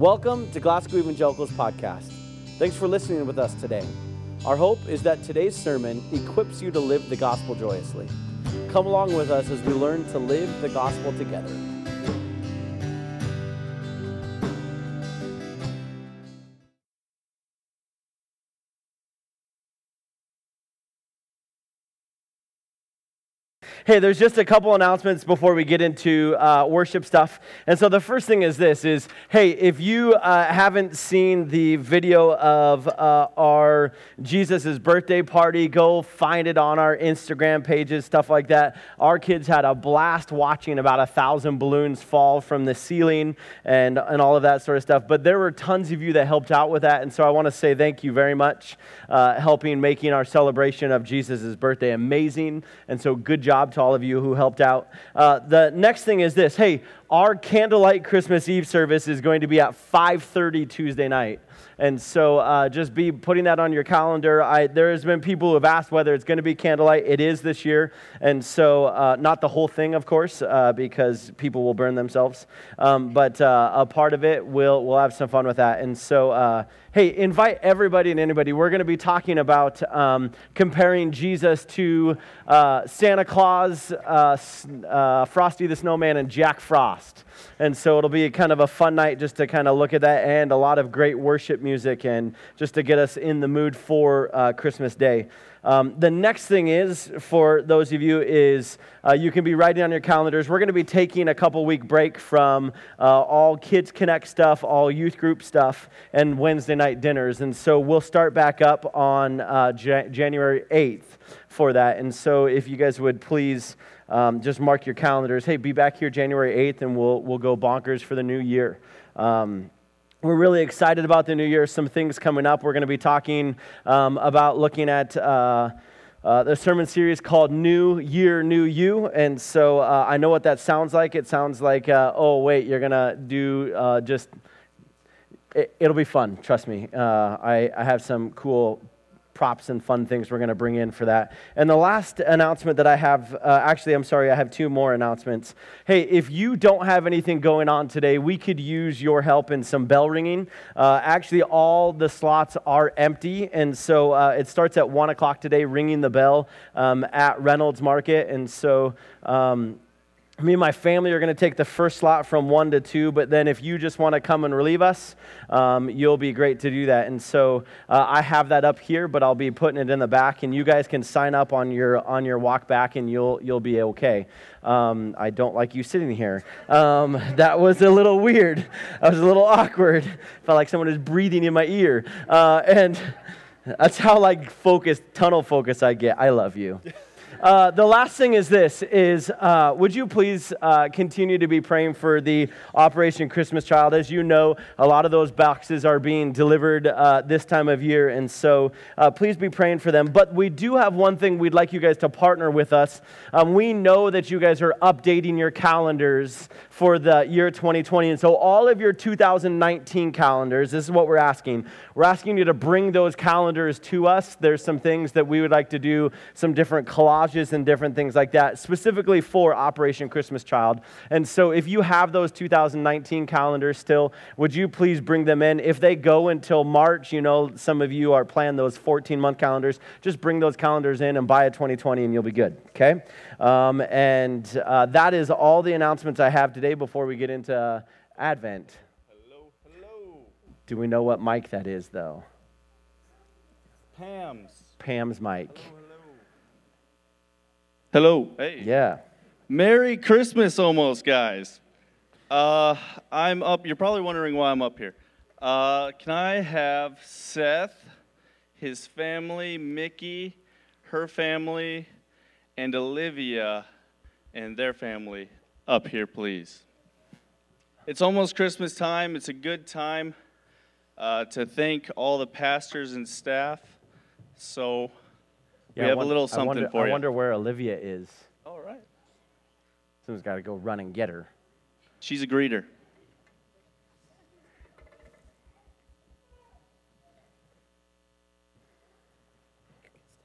Welcome to Glasgow Evangelicals Podcast. Thanks for listening with us today. Our hope is that today's sermon equips you to live the gospel joyously. Come along with us as we learn to live the gospel together. Hey, there's just a couple announcements before we get into uh, worship stuff. And so the first thing is this is, hey, if you uh, haven't seen the video of uh, our Jesus' birthday party, go find it on our Instagram pages, stuff like that. Our kids had a blast watching about a thousand balloons fall from the ceiling and, and all of that sort of stuff. But there were tons of you that helped out with that. And so I want to say thank you very much, uh, helping making our celebration of Jesus' birthday amazing. And so good job to all of you who helped out. Uh, the next thing is this hey, our candlelight Christmas Eve service is going to be at 5:30 Tuesday night. And so uh, just be putting that on your calendar. I, there has been people who have asked whether it's going to be candlelight. It is this year. And so uh, not the whole thing, of course, uh, because people will burn themselves. Um, but uh, a part of it, we'll, we'll have some fun with that. And so, uh, hey, invite everybody and anybody. We're going to be talking about um, comparing Jesus to uh, Santa Claus, Frosty the Snowman, and Jack Frost. And so it'll be kind of a fun night just to kind of look at that and a lot of great worship music and just to get us in the mood for uh, Christmas Day. Um, the next thing is, for those of you, is uh, you can be writing on your calendars. We're going to be taking a couple week break from uh, all Kids Connect stuff, all youth group stuff, and Wednesday night dinners. And so we'll start back up on uh, January 8th for that. And so if you guys would please um, just mark your calendars. Hey, be back here January 8th, and we'll, we'll go bonkers for the new year. Um, we're really excited about the new year. Some things coming up. We're going to be talking um, about looking at. Uh, uh, the sermon series called New Year, New You. And so uh, I know what that sounds like. It sounds like, uh, oh, wait, you're going to do uh, just, it, will be fun, trust me. Uh, I, I have some cool props and fun things we're going to bring in for that. And the last announcement that I have, uh, actually, I'm sorry, I have two more announcements. Hey, if you don't have anything going on today, we could use your help in some bell ringing. Uh, actually, all the slots are empty, and so uh, it starts at 1 o'clock today, ringing the bell um, at Reynolds Market. And so, um, me and my family are going to take the first slot from one to two, but then if you just want to come and relieve us, um, you'll be great to do that. And so uh, I have that up here, but I'll be putting it in the back, and you guys can sign up on your on your walk back, and you'll you'll be okay. Um, I don't like you sitting here. Um, that was a little weird. That was a little awkward. Felt like someone was breathing in my ear, uh, and that's how like focused tunnel focus I get. I love you. Uh, the last thing is this is uh, would you please uh, continue to be praying for the operation christmas child? As you know a lot of those boxes are being delivered uh, this time of year and so uh, please be praying for them. But we do have one thing we'd like you guys to partner with us. Um, we know that you guys are updating your calendars for the year 2020 and so all of your 2019 calendars this is what we're asking. We're asking you to bring those calendars to us. There's some things that we would like to do some different collages and different things like that, specifically for Operation Christmas Child. And so if you have those 2019 calendars still, would you please bring them in? If they go until March, you know, some of you are planning those 14 month calendars, just bring those calendars in and buy a 2020 and you'll be good, okay? Um, and uh, that is all the announcements I have today before we get into uh, Advent. Hello, hello. Do we know what mic that is, though? Pam's. Pam's mic. Hello, Hello. Hey. Yeah. Merry Christmas almost, guys. Uh, I'm up. You're probably wondering why I'm up here. Uh, can I have Seth, his family, Mickey, her family, and Olivia and their family up here, please? It's almost Christmas time. It's a good time uh, to thank all the pastors and staff. So yeah, we have a little something wonder, for you. I wonder where Olivia is. All right. Someone's got to go run and get her. She's a greeter.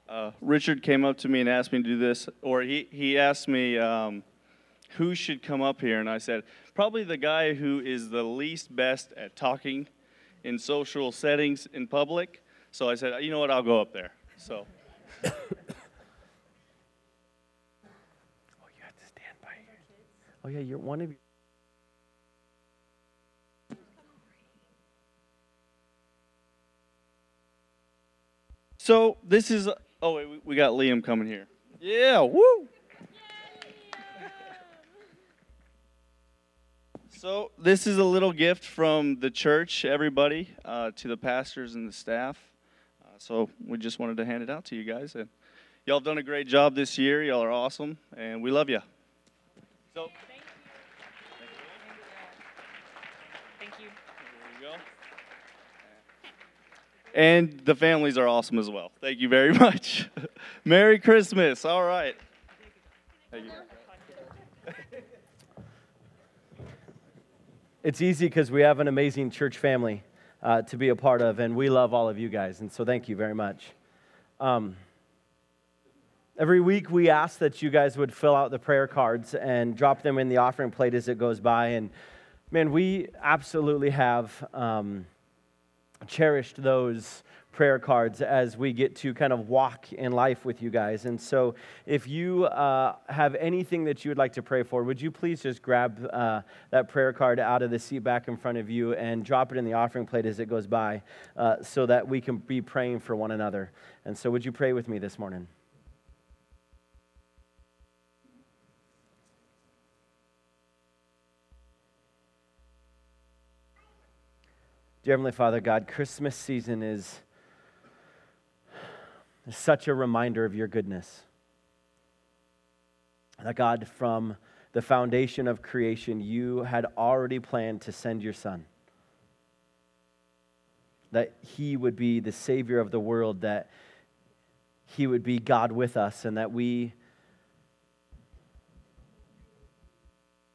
Uh, Richard came up to me and asked me to do this, or he, he asked me, um, who should come up here, and I said, probably the guy who is the least best at talking in social settings in public. So I said, you know what, I'll go up there. So. Oh, you have to stand by here. Oh, yeah, you're one of you. So this is. Oh wait, we- we got Liam coming here. Yeah, woo. So this is a little gift from the church, everybody, uh, to the pastors and the staff. Uh, so we just wanted to hand it out to you guys, and y'all have done a great job this year. Y'all are awesome, and we love you. So Thank you. Thank you. There you go. And the families are awesome as well. Thank you very much. Merry Christmas. All right. Thank you. It's easy because we have an amazing church family uh, to be a part of, and we love all of you guys. And so, thank you very much. Um, every week, we ask that you guys would fill out the prayer cards and drop them in the offering plate as it goes by. And man, we absolutely have um, cherished those prayer cards as we get to kind of walk in life with you guys. And so, if you uh, have anything that you would like to pray for, would you please just grab uh, that prayer card out of the seat back in front of you and drop it in the offering plate as it goes by uh, so that we can be praying for one another? And so, would you pray with me this morning? Dear Heavenly Father, God, Christmas season is is such a reminder of your goodness. That God, from the foundation of creation, you had already planned to send your Son. That he would be the Savior of the world, that he would be God with us, and that we,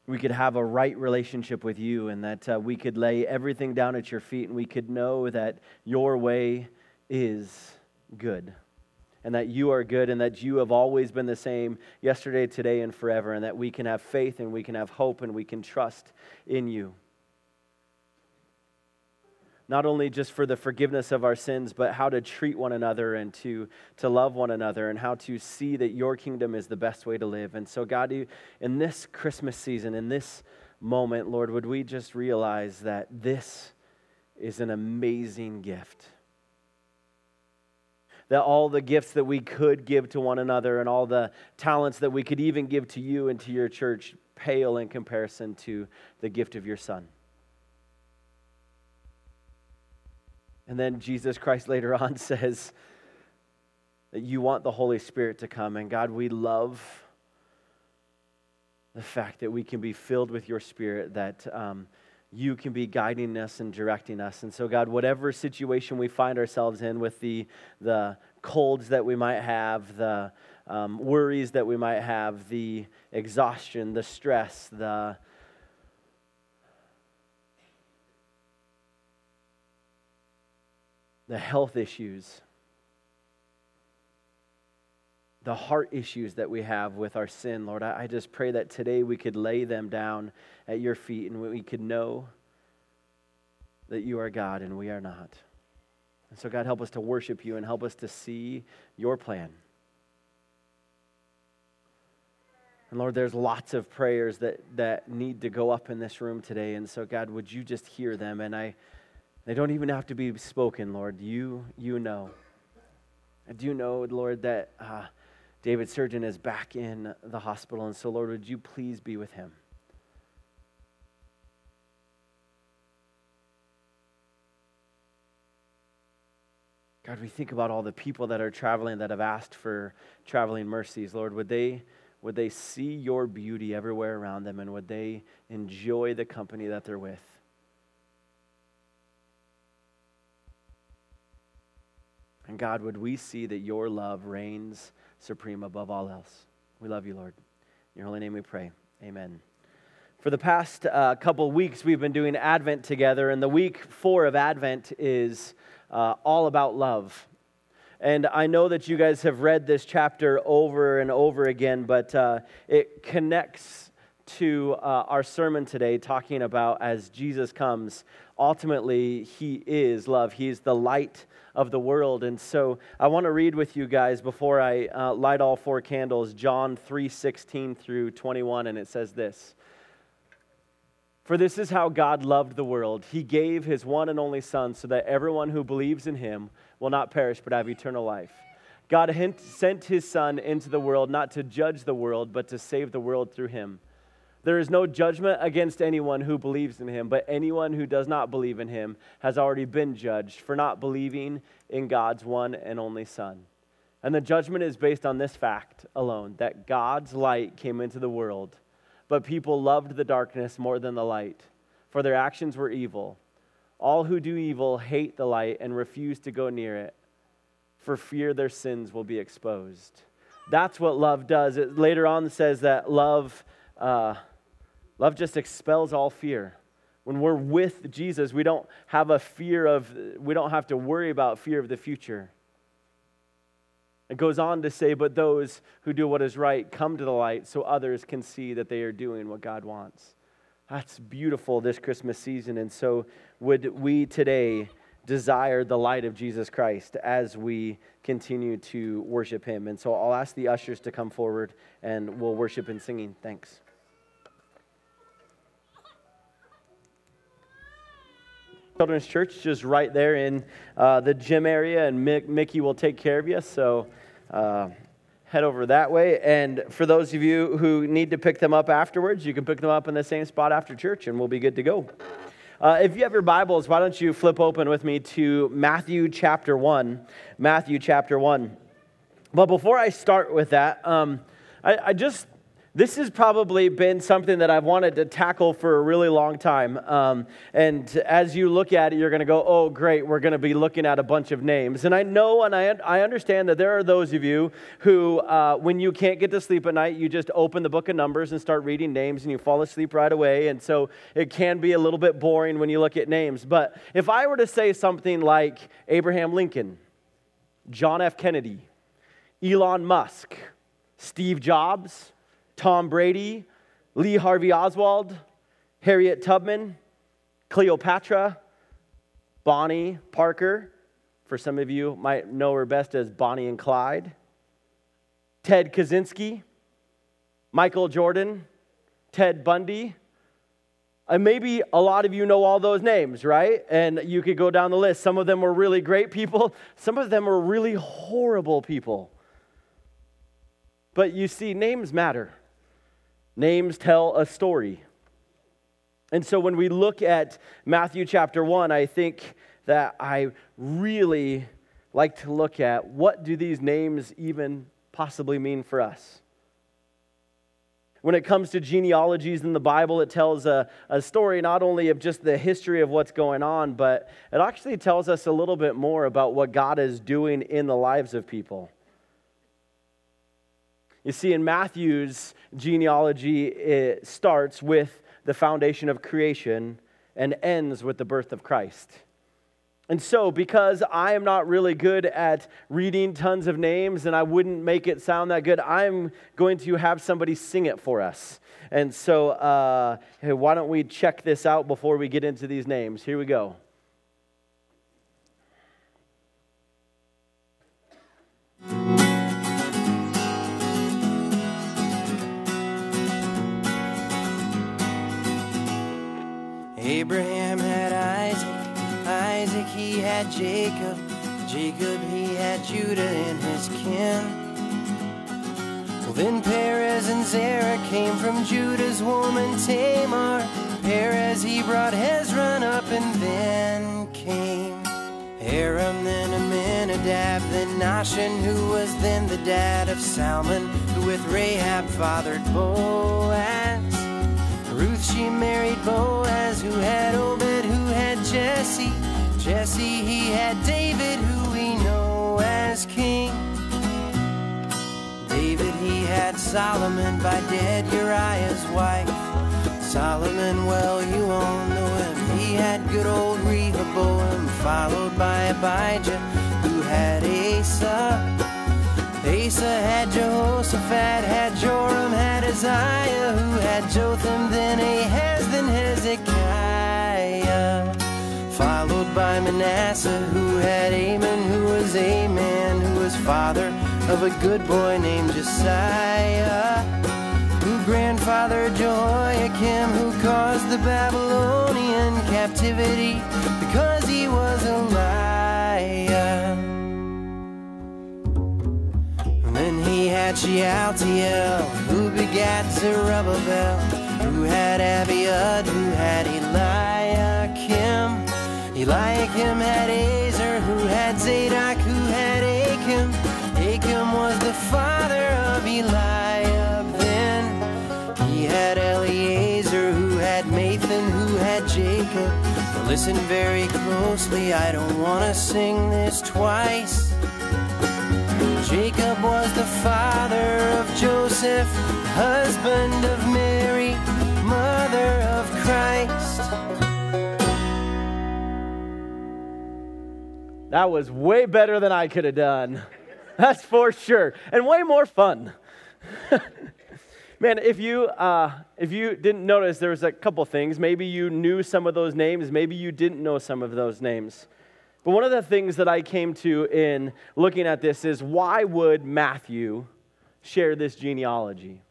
we could have a right relationship with you, and that uh, we could lay everything down at your feet, and we could know that your way is good and that you are good and that you have always been the same yesterday, today, and forever, and that we can have faith and we can have hope and we can trust in you. Not only just for the forgiveness of our sins, but how to treat one another and to, to love one another and how to see that your kingdom is the best way to live. And so, God, in this Christmas season, in this moment, Lord, would we just realize that this is an amazing gift that all the gifts that we could give to one another and all the talents that we could even give to you and to your church pale in comparison to the gift of your Son. And then Jesus Christ later on says that you want the Holy Spirit to come. And God, we love the fact that we can be filled with your Spirit, that. Um, you can be guiding us and directing us. And so, God, whatever situation we find ourselves in with the, the colds that we might have, the um, worries that we might have, the exhaustion, the stress, the the health issues, the heart issues that we have with our sin, Lord, I, I just pray that today we could lay them down at your feet and we could know that you are God and we are not. And so, God, help us to worship you and help us to see your plan. And Lord, there's lots of prayers that, that need to go up in this room today. And so, God, would you just hear them? And I, they don't even have to be spoken, Lord. You, you know. I do know, Lord, that uh, David Surgeon is back in the hospital. And so, Lord, would you please be with him? God, we think about all the people that are traveling that have asked for traveling mercies. Lord, would they, would they see your beauty everywhere around them and would they enjoy the company that they're with? And God, would we see that your love reigns supreme above all else? We love you, Lord. In your holy name we pray. Amen. For the past uh, couple weeks, we've been doing Advent together, and the week four of Advent is uh, all about love. And I know that you guys have read this chapter over and over again, but uh, it connects to uh, our sermon today, talking about as Jesus comes, ultimately, He is love. He is the light of the world. And so I want to read with you guys before I uh, light all four candles John 3 16 through 21, and it says this. For this is how God loved the world. He gave his one and only Son so that everyone who believes in him will not perish but have eternal life. God sent his Son into the world not to judge the world, but to save the world through him. There is no judgment against anyone who believes in him, but anyone who does not believe in him has already been judged for not believing in God's one and only Son. And the judgment is based on this fact alone that God's light came into the world, but people loved the darkness more than the light, for their actions were evil. All who do evil hate the light and refuse to go near it for fear their sins will be exposed. That's what love does. It later on says that love, uh, love just expels all fear. When we're with Jesus, we don't have a fear of, we don't have to worry about fear of the future. It goes on to say, but those who do what is right come to the light so others can see that they are doing what God wants. That's beautiful this Christmas season. And so, would we today desire the light of Jesus Christ as we continue to worship Him. And so I'll ask the ushers to come forward and we'll worship in singing. Thanks. Children's Church, just right there in uh, the gym area, and Mick, Mickey will take care of you. So uh, head over that way. And for those of you who need to pick them up afterwards, you can pick them up in the same spot after church, and we'll be good to go. Uh, if you have your Bibles, why don't you flip open with me to Matthew chapter 1. Matthew chapter 1. But before I start with that, um, I, I just this has probably been something that I've wanted to tackle for a really long time. Um, and as you look at it, you're going to go, oh, great, we're going to be looking at a bunch of names. And I know and I, I understand that there are those of you who, uh, when you can't get to sleep at night, you just open the book of Numbers and start reading names and you fall asleep right away. And so it can be a little bit boring when you look at names. But if I were to say something like Abraham Lincoln, John F. Kennedy, Elon Musk, Steve Jobs, Tom Brady, Lee Harvey Oswald, Harriet Tubman, Cleopatra, Bonnie Parker. For some of you might know her best as Bonnie and Clyde. Ted Kaczynski, Michael Jordan, Ted Bundy. And maybe a lot of you know all those names, right? And you could go down the list. Some of them were really great people, some of them were really horrible people. But you see, names matter. Names tell a story. And so when we look at Matthew chapter 1, I think that I really like to look at what do these names even possibly mean for us? When it comes to genealogies in the Bible, it tells a, a story not only of just the history of what's going on, but it actually tells us a little bit more about what God is doing in the lives of people. You see, in Matthew's genealogy, it starts with the foundation of creation and ends with the birth of Christ. And so, because I am not really good at reading tons of names and I wouldn't make it sound that good, I'm going to have somebody sing it for us. And so, uh, hey, why don't we check this out before we get into these names? Here we go. Abraham had Isaac, Isaac he had Jacob, Jacob he had Judah and his kin. Well, then Perez and Zerah came from Judah's woman Tamar. Perez he brought Hezron up, and then came Aram, then Amminadab, then Nahshon, who was then the dad of Salmon, who with Rahab fathered Boaz. Ruth, she married Boaz, who had Obed, who had Jesse. Jesse, he had David, who we know as king. David, he had Solomon by dead Uriah's wife. Solomon, well, you all know him. He had good old Rehoboam, followed by Abijah, who had Asa. Asa had Jehoshaphat, had Joram, had Uzziah, who had Jotham, then Ahaz, then Hezekiah. Followed by Manasseh, who had Amon, who was a man, who was father of a good boy named Josiah. Who grandfathered Jehoiakim, who caused the Babylonian captivity because he was a And he had Shealtiel, who begat Zerubbabel, who had Abiud, who had Eliakim. Eliakim had Azer, who had Zadok, who had Achim. Achim was the father of Eliud. Then he had Eliezer, who had Mathan, who had Jacob. Now listen very closely, I don't want to sing this twice. Jacob was the father of Joseph, husband of Mary, mother of Christ. That was way better than I could have done. That's for sure. And way more fun. Man, if you, uh, if you didn't notice, there was a couple things. Maybe you knew some of those names, maybe you didn't know some of those names. But one of the things that I came to in looking at this is why would Matthew share this genealogy?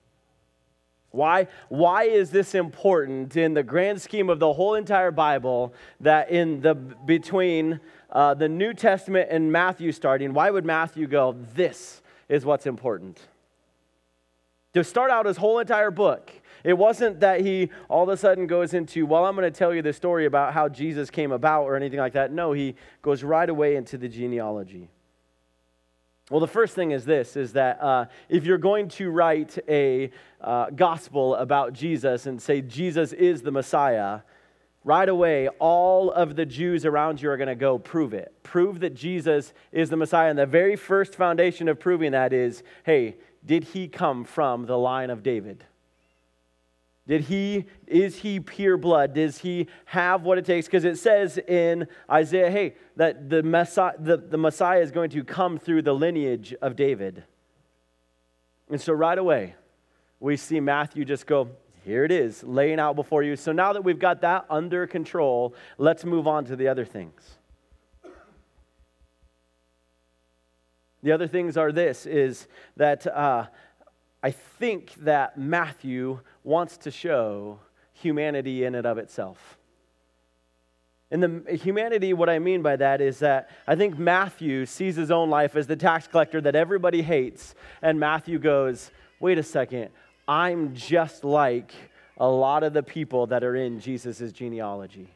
Why, why is this important in the grand scheme of the whole entire Bible that in the between uh, the New Testament and Matthew starting, why would Matthew go, this is what's important? To start out his whole entire book, it wasn't that he all of a sudden goes into, well, I'm going to tell you the story about how Jesus came about or anything like that. No, he goes right away into the genealogy. Well, the first thing is this is that uh, if you're going to write a uh, gospel about Jesus and say Jesus is the Messiah, right away, all of the Jews around you are going to go prove it. Prove that Jesus is the Messiah. And the very first foundation of proving that is hey, did he come from the line of David? Did he, is he pure blood? Does he have what it takes? Because it says in Isaiah, hey, that the Messiah, the, the Messiah is going to come through the lineage of David. And so right away, we see Matthew just go, here it is, laying out before you. So now that we've got that under control, let's move on to the other things. The other things are this is that uh, I think that Matthew wants to show humanity in and of itself. In the humanity, what I mean by that is that I think Matthew sees his own life as the tax collector that everybody hates, and Matthew goes, wait a second, I'm just like a lot of the people that are in Jesus' genealogy.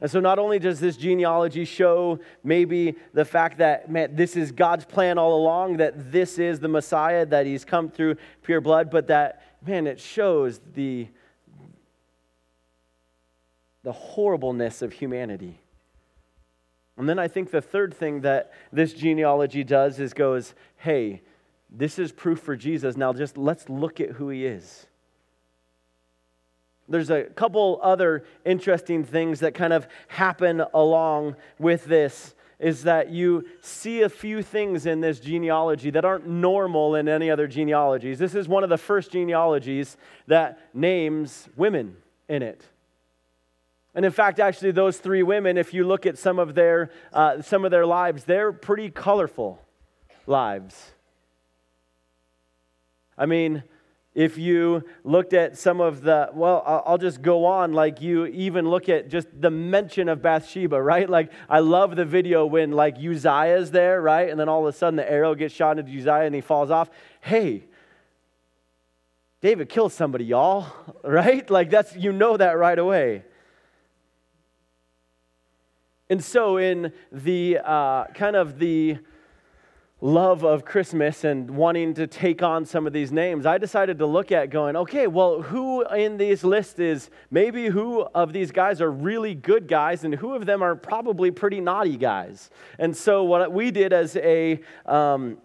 And so, not only does this genealogy show maybe the fact that, man, this is God's plan all along, that this is the Messiah, that he's come through pure blood, but that, man, it shows the, the horribleness of humanity. And then I think the third thing that this genealogy does is goes, hey, this is proof for Jesus. Now just let's look at who he is there's a couple other interesting things that kind of happen along with this is that you see a few things in this genealogy that aren't normal in any other genealogies. This is one of the first genealogies that names women in it. And in fact, actually, those three women, if you look at some of their, uh, some of their lives, they're pretty colorful lives. I mean, if you looked at some of the, well, I'll just go on, like you even look at just the mention of Bathsheba, right? Like, I love the video when, like, Uzziah's there, right? And then all of a sudden the arrow gets shot into Uzziah and he falls off. Hey, David killed somebody, y'all, right? Like, that's, you know that right away. And so, in the uh, kind of the, love of Christmas and wanting to take on some of these names, I decided to look at going, okay, well, who in these lists is maybe who of these guys are really good guys and who of them are probably pretty naughty guys? And so, what we did as a um,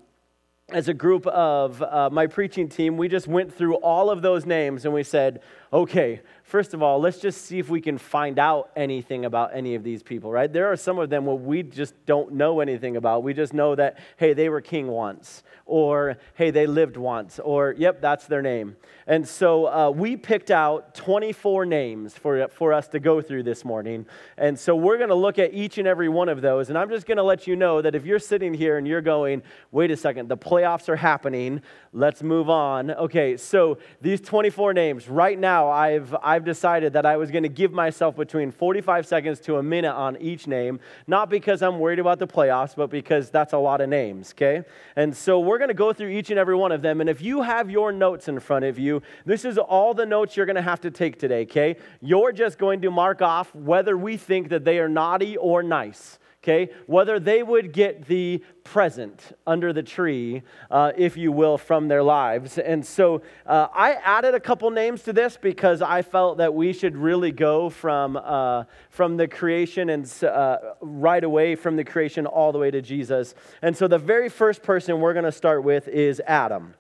as a group of uh, my preaching team, we just went through all of those names and we said, okay, first of all, let's just see if we can find out anything about any of these people, right? There are some of them where we just don't know anything about. We just know that, hey, they were king once, or hey, they lived once, or yep, that's their name. And so uh, we picked out 24 names for, for us to go through this morning. And so we're going to look at each and every one of those. And I'm just going to let you know that if you're sitting here and you're going, wait a second, the playoffs are happening, let's move on. Okay, so these 24 names, right now, I've, I've decided that I was going to give myself between 45 seconds to a minute on each name, not because I'm worried about the playoffs, but because that's a lot of names, okay? And so we're going to go through each and every one of them. And if you have your notes in front of you, this is all the notes you're going to have to take today, okay? You're just going to mark off whether we think that they are naughty or nice okay? Whether they would get the present under the tree, uh, if you will, from their lives. And so uh, I added a couple names to this because I felt that we should really go from, uh, from the creation and uh, right away from the creation all the way to Jesus. And so the very first person we're going to start with is Adam.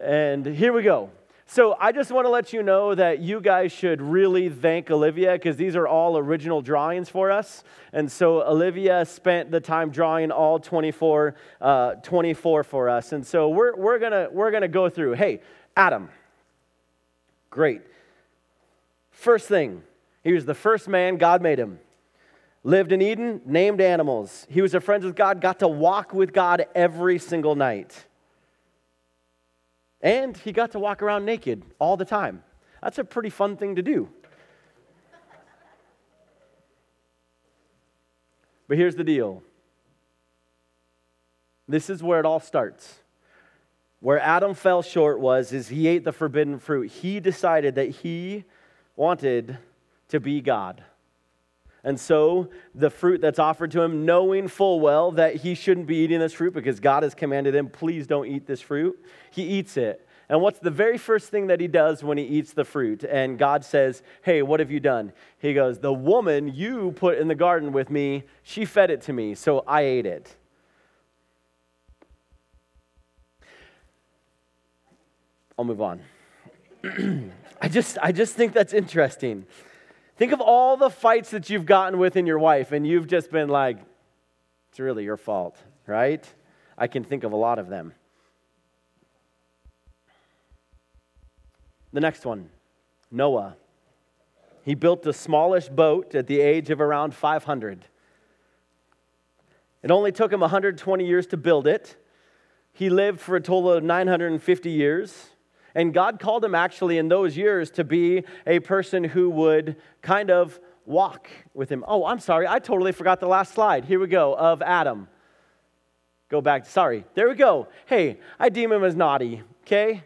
And here we go. So I just want to let you know that you guys should really thank Olivia because these are all original drawings for us. And so Olivia spent the time drawing all 24, uh, 24 for us. And so we're, we're going we're gonna go through. Hey, Adam. Great. First thing, he was the first man, God made him. Lived in Eden, named animals. He was a friend with God, got to walk with God every single night. And he got to walk around naked all the time. That's a pretty fun thing to do. But here's the deal this is where it all starts. Where Adam fell short was is he ate the forbidden fruit. He decided that he wanted to be God. And so the fruit that's offered to him, knowing full well that he shouldn't be eating this fruit because God has commanded him, please don't eat this fruit, he eats it. And what's the very first thing that he does when he eats the fruit? And God says, Hey, what have you done? He goes, The woman you put in the garden with me, she fed it to me, so I ate it. I'll move on. I just I just think that's interesting. Think of all the fights that you've gotten with in your wife, and you've just been like, it's really your fault, right? I can think of a lot of them. The next one Noah. He built the smallest boat at the age of around 500. It only took him 120 years to build it. He lived for a total of 950 years. And God called him actually in those years to be a person who would kind of walk with him. Oh, I'm sorry, I totally forgot the last slide. Here we go of Adam. Go back. Sorry. There we go. Hey, I deem him as naughty, okay?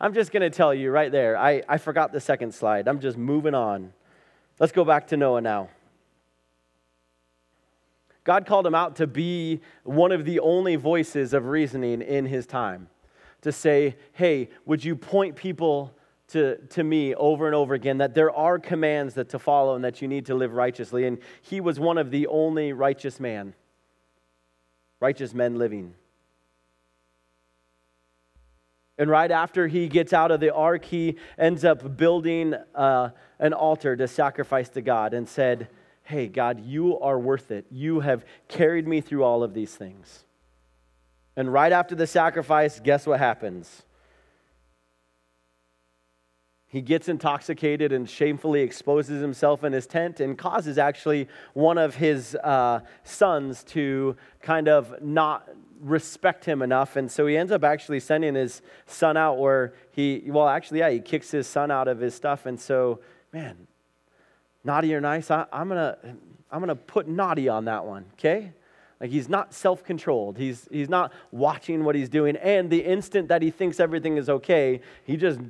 I'm just going to tell you right there. I, I forgot the second slide. I'm just moving on. Let's go back to Noah now. God called him out to be one of the only voices of reasoning in his time to say, hey, would you point people to, to me over and over again that there are commands that to follow and that you need to live righteously. And he was one of the only righteous man, righteous men living. And right after he gets out of the ark, he ends up building uh, an altar to sacrifice to God and said, Hey, God, you are worth it. You have carried me through all of these things. And right after the sacrifice, guess what happens? He gets intoxicated and shamefully exposes himself in his tent and causes actually one of his uh, sons to kind of not respect him enough. And so he ends up actually sending his son out where he, well, actually, yeah, he kicks his son out of his stuff. And so, man, naughty or nice, I, I'm going to I'm going to put naughty on that one, okay? Like he's not self controlled. He's, he's not watching what he's doing. And the instant that he thinks everything is okay, he just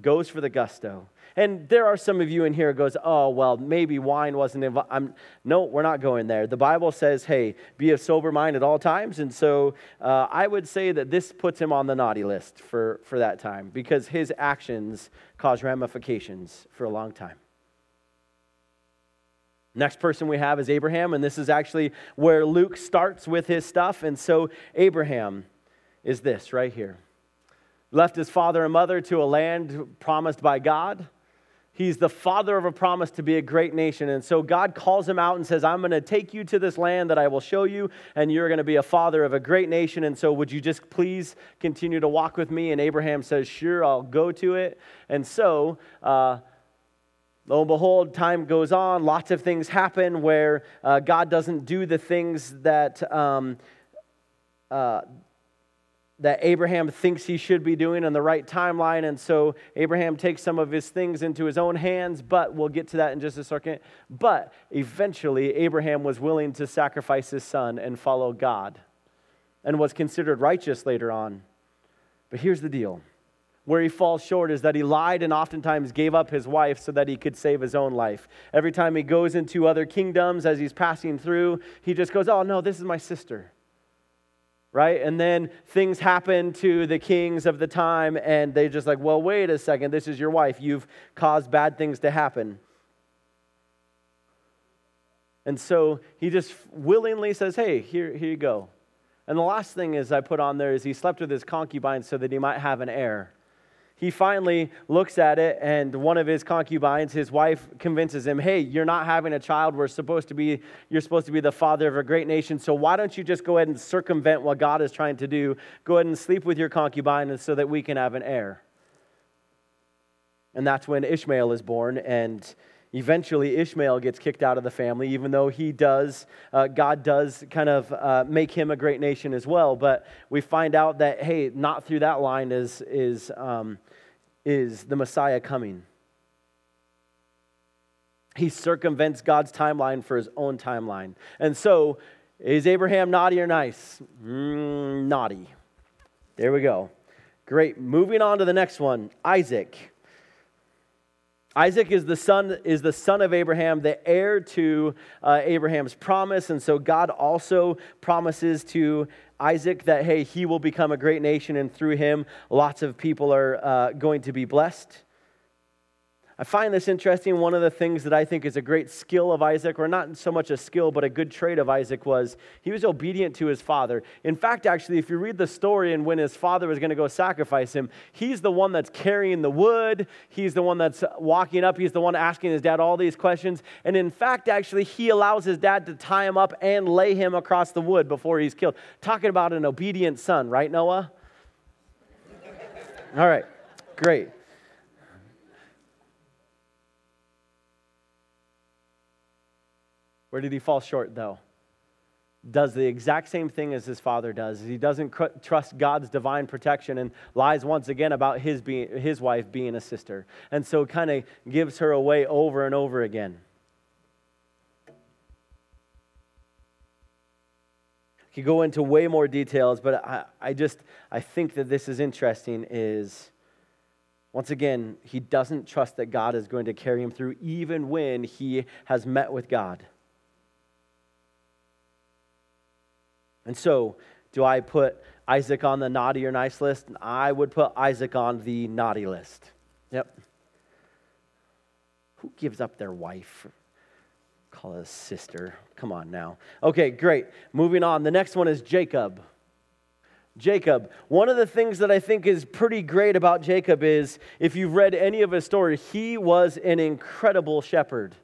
goes for the gusto. And there are some of you in here goes, oh, well, maybe wine wasn't involved. I'm, no, we're not going there. The Bible says, hey, be of sober mind at all times. And so uh, I would say that this puts him on the naughty list for, for that time because his actions cause ramifications for a long time. Next person we have is Abraham, and this is actually where Luke starts with his stuff. And so, Abraham is this right here left his father and mother to a land promised by God, He's the father of a promise to be a great nation. And so God calls him out and says, I'm going to take you to this land that I will show you, and you're going to be a father of a great nation. And so, would you just please continue to walk with me? And Abraham says, Sure, I'll go to it. And so, uh, Lo and behold, time goes on. Lots of things happen where uh, God doesn't do the things that um, uh, that Abraham thinks he should be doing in the right timeline. And so Abraham takes some of his things into his own hands, but we'll get to that in just a second. But eventually, Abraham was willing to sacrifice his son and follow God and was considered righteous later on. But here's the deal where he falls short is that he lied and oftentimes gave up his wife so that he could save his own life. Every time he goes into other kingdoms as he's passing through, he just goes, Oh, no, this is my sister. Right? And then things happen to the kings of the time, and they just like, Well, wait a second, this is your wife. You've caused bad things to happen. And so he just willingly says, Hey, here, here you go. And the last thing is I put on there is he slept with his concubine so that he might have an heir he finally looks at it, and one of his concubines, his wife, convinces him, Hey, you're not having a child. We're supposed to be, you're supposed to be the father of a great nation. So why don't you just go ahead and circumvent what God is trying to do? Go ahead and sleep with your concubine so that we can have an heir. And that's when Ishmael is born, and eventually Ishmael gets kicked out of the family, even though he does, uh, God does kind of uh, make him a great nation as well. But we find out that, hey, not through that line is, is um, is the Messiah coming. He circumvents God's timeline for his own timeline. And so, is Abraham naughty or nice? Mm, naughty. There we go. Great. Moving on to the next one Isaac. Isaac is the son is the son of Abraham, the heir to uh, Abraham's promise, and so God also promises to Isaac that, hey, he will become a great nation, and through him, lots of people are uh, going to be blessed. I find this interesting. One of the things that I think is a great skill of Isaac, or not so much a skill, but a good trait of Isaac, was he was obedient to his father. In fact, actually, if you read the story and when his father was going to go sacrifice him, he's the one that's carrying the wood, he's the one that's walking up, he's the one asking his dad all these questions. And in fact, actually, he allows his dad to tie him up and lay him across the wood before he's killed. Talking about an obedient son, right, Noah? All right, great. Where did he fall short, though? Does the exact same thing as his father does. He doesn't trust God's divine protection and lies once again about his, being, his wife being a sister. And so kind of gives her away over and over again. Could go into way more details, but I, I just I think that this is interesting is once again, he doesn't trust that God is going to carry him through even when he has met with God. And so, do I put Isaac on the naughty or nice list? I would put Isaac on the naughty list. Yep. Who gives up their wife? Call a sister. Come on now. Okay, great. Moving on. The next one is Jacob. Jacob. One of the things that I think is pretty great about Jacob is if you've read any of his story, he was an incredible shepherd.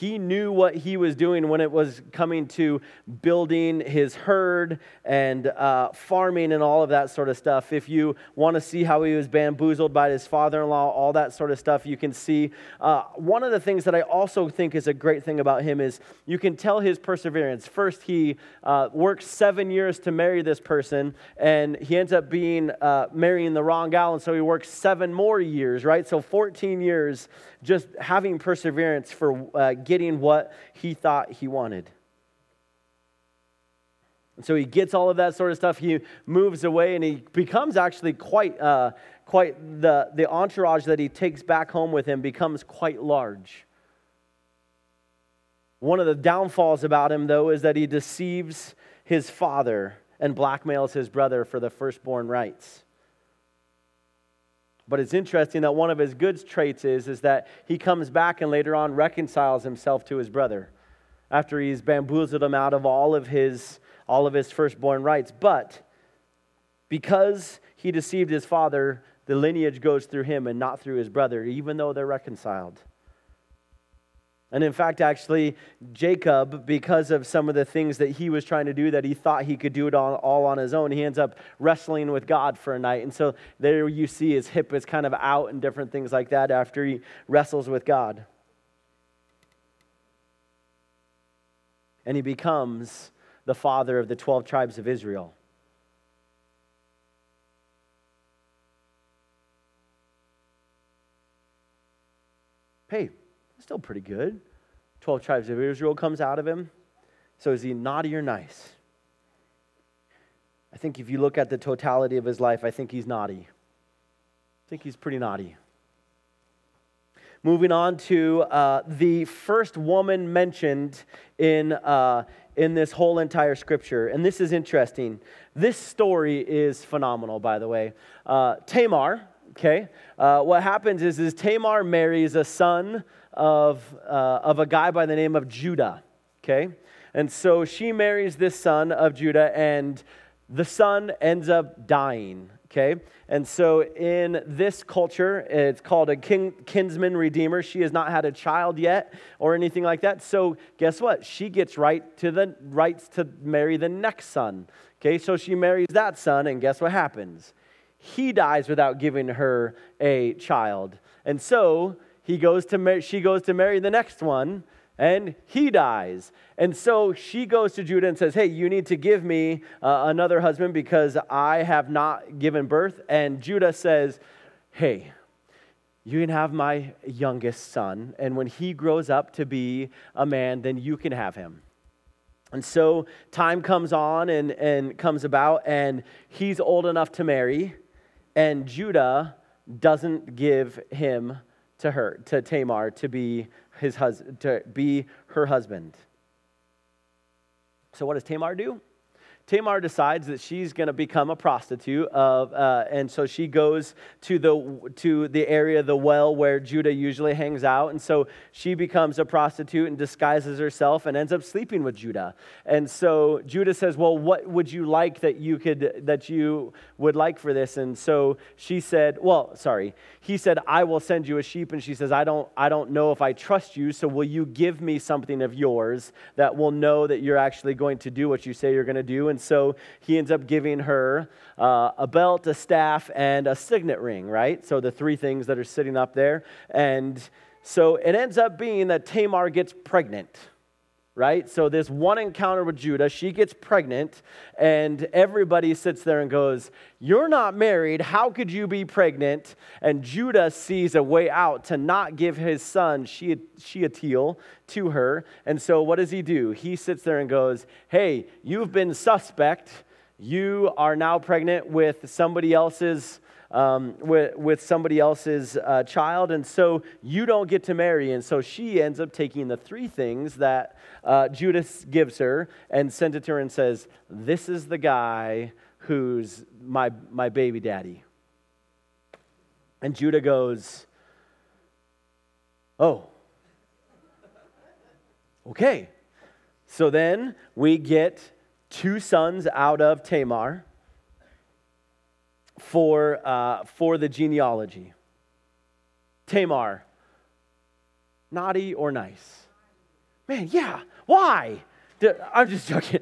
He knew what he was doing when it was coming to building his herd and uh, farming and all of that sort of stuff. If you want to see how he was bamboozled by his father in law, all that sort of stuff, you can see. Uh, one of the things that I also think is a great thing about him is you can tell his perseverance. First, he uh, works seven years to marry this person, and he ends up being uh, marrying the wrong gal, and so he works seven more years, right? So 14 years just having perseverance for uh, getting what he thought he wanted. And so he gets all of that sort of stuff. He moves away and he becomes actually quite, uh, quite the, the entourage that he takes back home with him becomes quite large. One of the downfalls about him, though, is that he deceives his father and blackmails his brother for the firstborn rights. But it's interesting that one of his good traits is, is that he comes back and later on reconciles himself to his brother after he's bamboozled him out of all of his, all of his firstborn rights. But because he deceived his father, the lineage goes through him and not through his brother, even though they're reconciled. And in fact, actually, Jacob, because of some of the things that he was trying to do that he thought he could do it all, all on his own, he ends up wrestling with God for a night. And so there you see his hip is kind of out and different things like that after he wrestles with God. And he becomes the father of the 12 tribes of Israel. Hey, still pretty good. 12 tribes of Israel comes out of him. So is he naughty or nice? I think if you look at the totality of his life, I think he's naughty. I think he's pretty naughty. Moving on to uh, the first woman mentioned in, uh, in this whole entire scripture. And this is interesting. This story is phenomenal, by the way. Uh, Tamar, okay? Uh, what happens is, is Tamar marries a son of, uh, of a guy by the name of Judah, okay? And so she marries this son of Judah, and the son ends up dying, okay? And so in this culture, it's called a king, kinsman redeemer. She has not had a child yet or anything like that. So guess what? She gets right to the rights to marry the next son. Okay, so she marries that son, and guess what happens? He dies without giving her a child. And so he goes to mar- she goes to marry the next one and he dies. And so she goes to Judah and says, Hey, you need to give me uh, another husband because I have not given birth. And Judah says, Hey, you can have my youngest son, and when he grows up to be a man, then you can have him. And so time comes on and, and comes about, and he's old enough to marry, and Judah doesn't give him to her, to Tamar, to be his hus- to be her husband. So what does Tamar do? Tamar decides that she's going to become a prostitute of, uh, and so she goes to the to the area, the well where Judah usually hangs out, and so she becomes a prostitute and disguises herself and ends up sleeping with Judah. And so Judah says, "Well, what would you like that you could that you would like for this?" And so she said, "Well, sorry." He said, "I will send you a sheep," and she says, "I don't I don't know if I trust you, so will you give me something of yours that will know that you're actually going to do what you say you're going to do?" So he ends up giving her uh, a belt, a staff, and a signet ring, right? So the three things that are sitting up there. And so it ends up being that Tamar gets pregnant right? So, this one encounter with Judah, she gets pregnant, and everybody sits there and goes, You're not married. How could you be pregnant? And Judah sees a way out to not give his son Shealtiel to her. And so, what does he do? He sits there and goes, Hey, you've been suspect. You are now pregnant with somebody else's um, with, with somebody else's uh, child, and so you don't get to marry. And so she ends up taking the three things that uh, Judas gives her and sends it to her and says, This is the guy who's my, my baby daddy. And Judah goes, Oh, okay. So then we get two sons out of Tamar for, uh, for the genealogy. Tamar, naughty or nice? Man, yeah. Why? I'm just joking.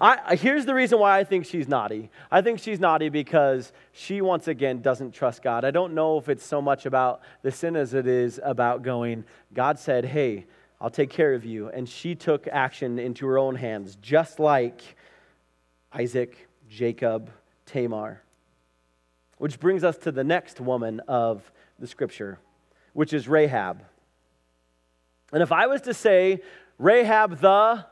I, here's the reason why I think she's naughty. I think she's naughty because she, once again, doesn't trust God. I don't know if it's so much about the sin as it is about going, God said, hey, I'll take care of you. And she took action into her own hands, just like Isaac, Jacob, Tamar. Which brings us to the next woman of the scripture, which is Rahab. And if I was to say Rahab the,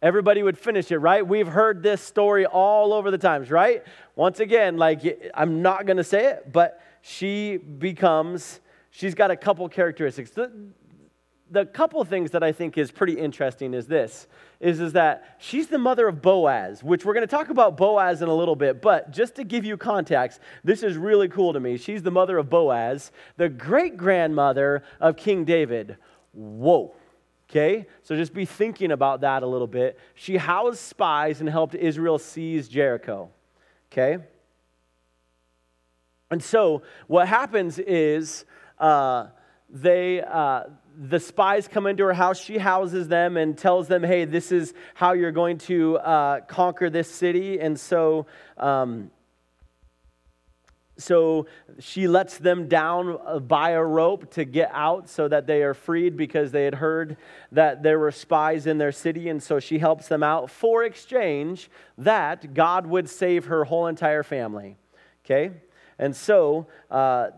everybody would finish it, right? We've heard this story all over the times, right? Once again, like, I'm not going to say it, but she becomes, she's got a couple characteristics. The couple things that I think is pretty interesting is this is, is that she's the mother of Boaz, which we're going to talk about Boaz in a little bit, but just to give you context, this is really cool to me. She's the mother of Boaz, the great grandmother of King David. Whoa. Okay? So just be thinking about that a little bit. She housed spies and helped Israel seize Jericho. Okay? And so what happens is uh, they. Uh, the spies come into her house. She houses them and tells them, hey, this is how you're going to uh, conquer this city. And so, um, so she lets them down uh, by a rope to get out so that they are freed because they had heard that there were spies in their city. And so she helps them out for exchange that God would save her whole entire family. Okay? And so, uh,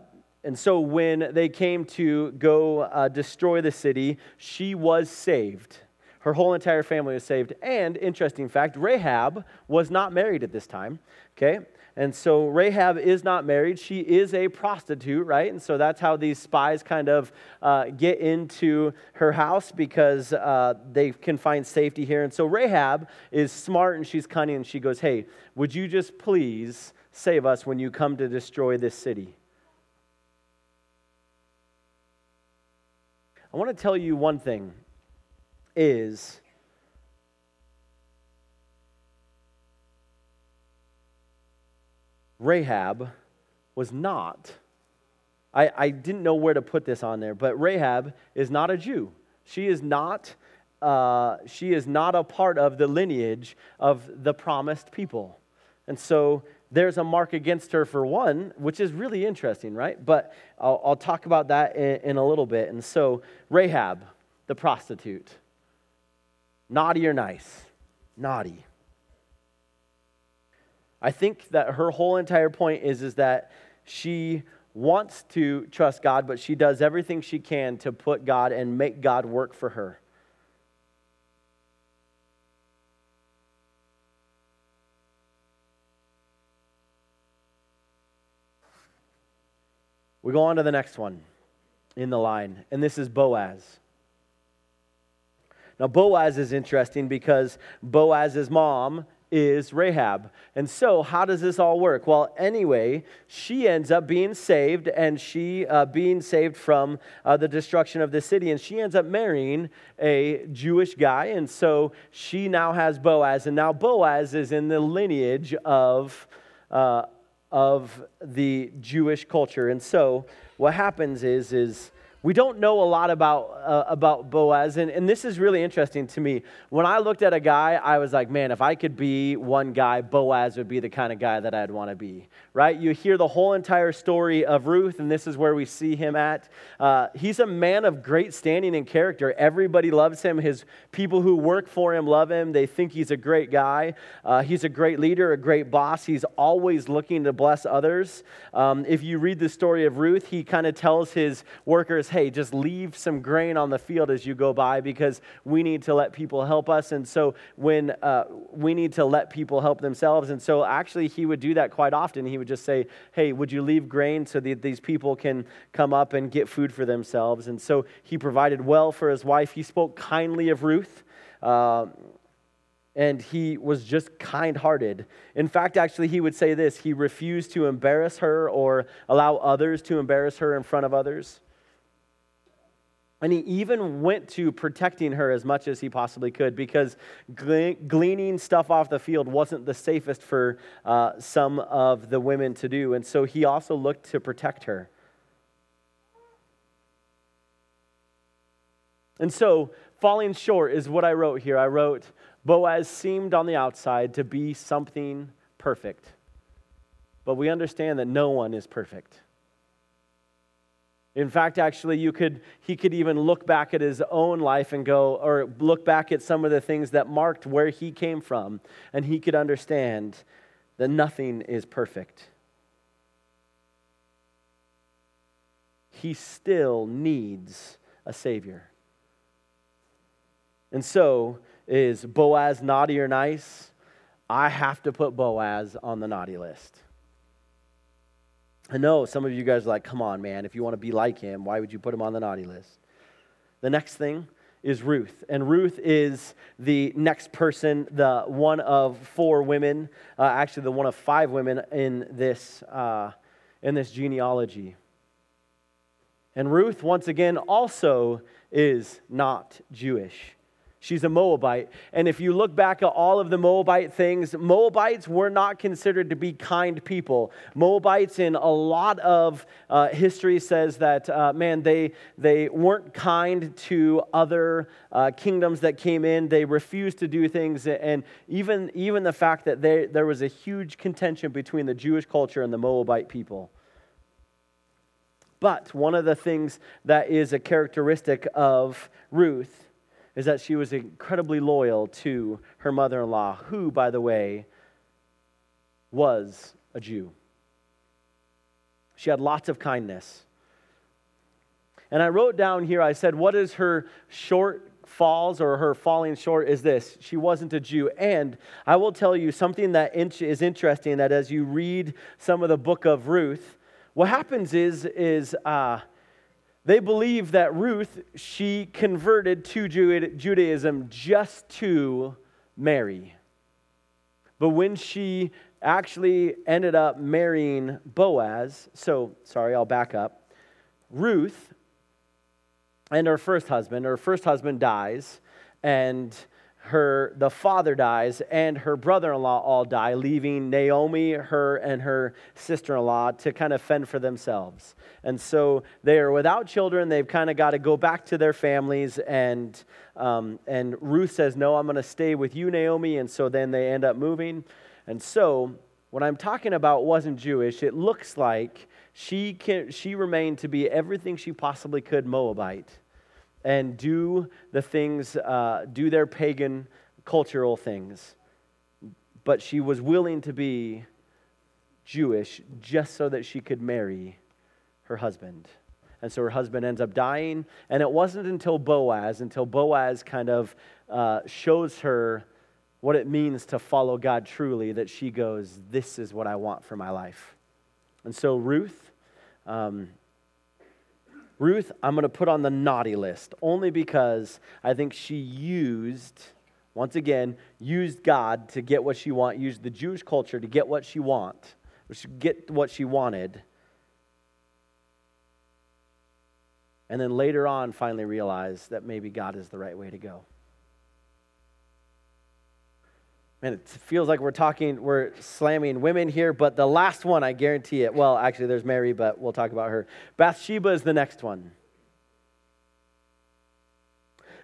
and so when they came to go uh, destroy the city, she was saved. Her whole entire family was saved. And, interesting fact, Rahab was not married at this time. Okay? And so Rahab is not married. She is a prostitute, right? And so that's how these spies kind of uh, get into her house because uh, they can find safety here. And so Rahab is smart and she's cunning and she goes, Hey, would you just please save us when you come to destroy this city? I want to tell you one thing is Rahab was not. I, I didn't know where to put this on there, but Rahab is not a Jew. She is not, uh, she is not a part of the lineage of the promised people. And so there's a mark against her for one, which is really interesting, right? But I'll, I'll talk about that in, in, a little bit. And so, Rahab, the prostitute, naughty or nice? Naughty. I think that her whole entire point is, is that she wants to trust God, but she does everything she can to put God and make God work for her. We go on to the next one in the line, and this is Boaz. Now, Boaz is interesting because Boaz's mom is Rahab. And so, how does this all work? Well, anyway, she ends up being saved and she uh, being saved from uh, the destruction of the city. And she ends up marrying a Jewish guy. And so, she now has Boaz. And now, Boaz is in the lineage of. Uh, of the Jewish culture. And so what happens is, is we don't know a lot about, uh, about Boaz, and, and this is really interesting to me. When I looked at a guy, I was like, man, if I could be one guy, Boaz would be the kind of guy that I'd want to be, right? You hear the whole entire story of Ruth, and this is where we see him at. Uh, he's a man of great standing and character. Everybody loves him. His people who work for him love him. They think he's a great guy. Uh, he's a great leader, a great boss. He's always looking to bless others. Um, if you read the story of Ruth, he kind of tells his workers, hey, just leave some grain on the field as you go by because we need to let people help us. And so when uh, we need to let people help themselves. And so actually, he would do that quite often. He would just say, hey, would you leave grain so that these people can come up and get food for themselves? And so he provided well for his wife. He spoke kindly of Ruth. Uh, and he was just kind hearted. In fact, actually, he would say this he refused to embarrass her or allow others to embarrass her in front of others. And he even went to protecting her as much as he possibly could because gleaning stuff off the field wasn't the safest for uh, some of the women to do. And so he also looked to protect her. And so, falling short is what I wrote here. I wrote, Boaz seemed on the outside to be something perfect. But we understand that no one is perfect. In fact, actually, you could, he could even look back at his own life and go, or look back at some of the things that marked where he came from, and he could understand that nothing is perfect. He still needs a Savior. And so, is Boaz naughty or nice? I have to put Boaz on the naughty list. I know some of you guys are like, come on, man, if you want to be like him, why would you put him on the naughty list? The next thing is Ruth. And Ruth is the next person, the one of four women, uh, actually, the one of five women in this, uh, in this genealogy. And Ruth, once again, also is not Jewish. She's a Moabite. And if you look back at all of the Moabite things, Moabites were not considered to be kind people. Moabites, in a lot of uh, history, says that, uh, man, they, they weren't kind to other uh, kingdoms that came in. They refused to do things. And even, even the fact that they, there was a huge contention between the Jewish culture and the Moabite people. But one of the things that is a characteristic of Ruth is that she was incredibly loyal to her mother in law, who, by the way, was a Jew. She had lots of kindness. And I wrote down here, I said, what is her short falls or her falling short is this she wasn't a Jew. And I will tell you something that is interesting that as you read some of the book of Ruth, what happens is, is uh, they believe that Ruth, she converted to Judaism just to marry. But when she actually ended up marrying Boaz, so sorry, I'll back up. Ruth and her first husband, her first husband dies, and her the father dies and her brother-in-law all die leaving naomi her and her sister-in-law to kind of fend for themselves. And so they are without children. They've kind of got to go back to their families and um, and ruth says no i'm going to stay with you naomi. And so then they end up moving. And so what i'm talking about wasn't jewish. It looks like she can she remained to be everything she possibly could moabite and do the things, uh, do their pagan cultural things. But she was willing to be Jewish just so that she could marry her husband. And so her husband ends up dying. And it wasn't until Boaz, until Boaz kind of uh, shows her what it means to follow God truly, that she goes, This is what I want for my life. And so Ruth, um, Ruth, I'm going to put on the naughty list only because I think she used, once again, used God to get what she wanted, used the Jewish culture to get what she want, get what she wanted. And then later on, finally realized that maybe God is the right way to go. Man, it feels like we're talking, we're slamming women here, but the last one, I guarantee it. Well, actually, there's Mary, but we'll talk about her. Bathsheba is the next one.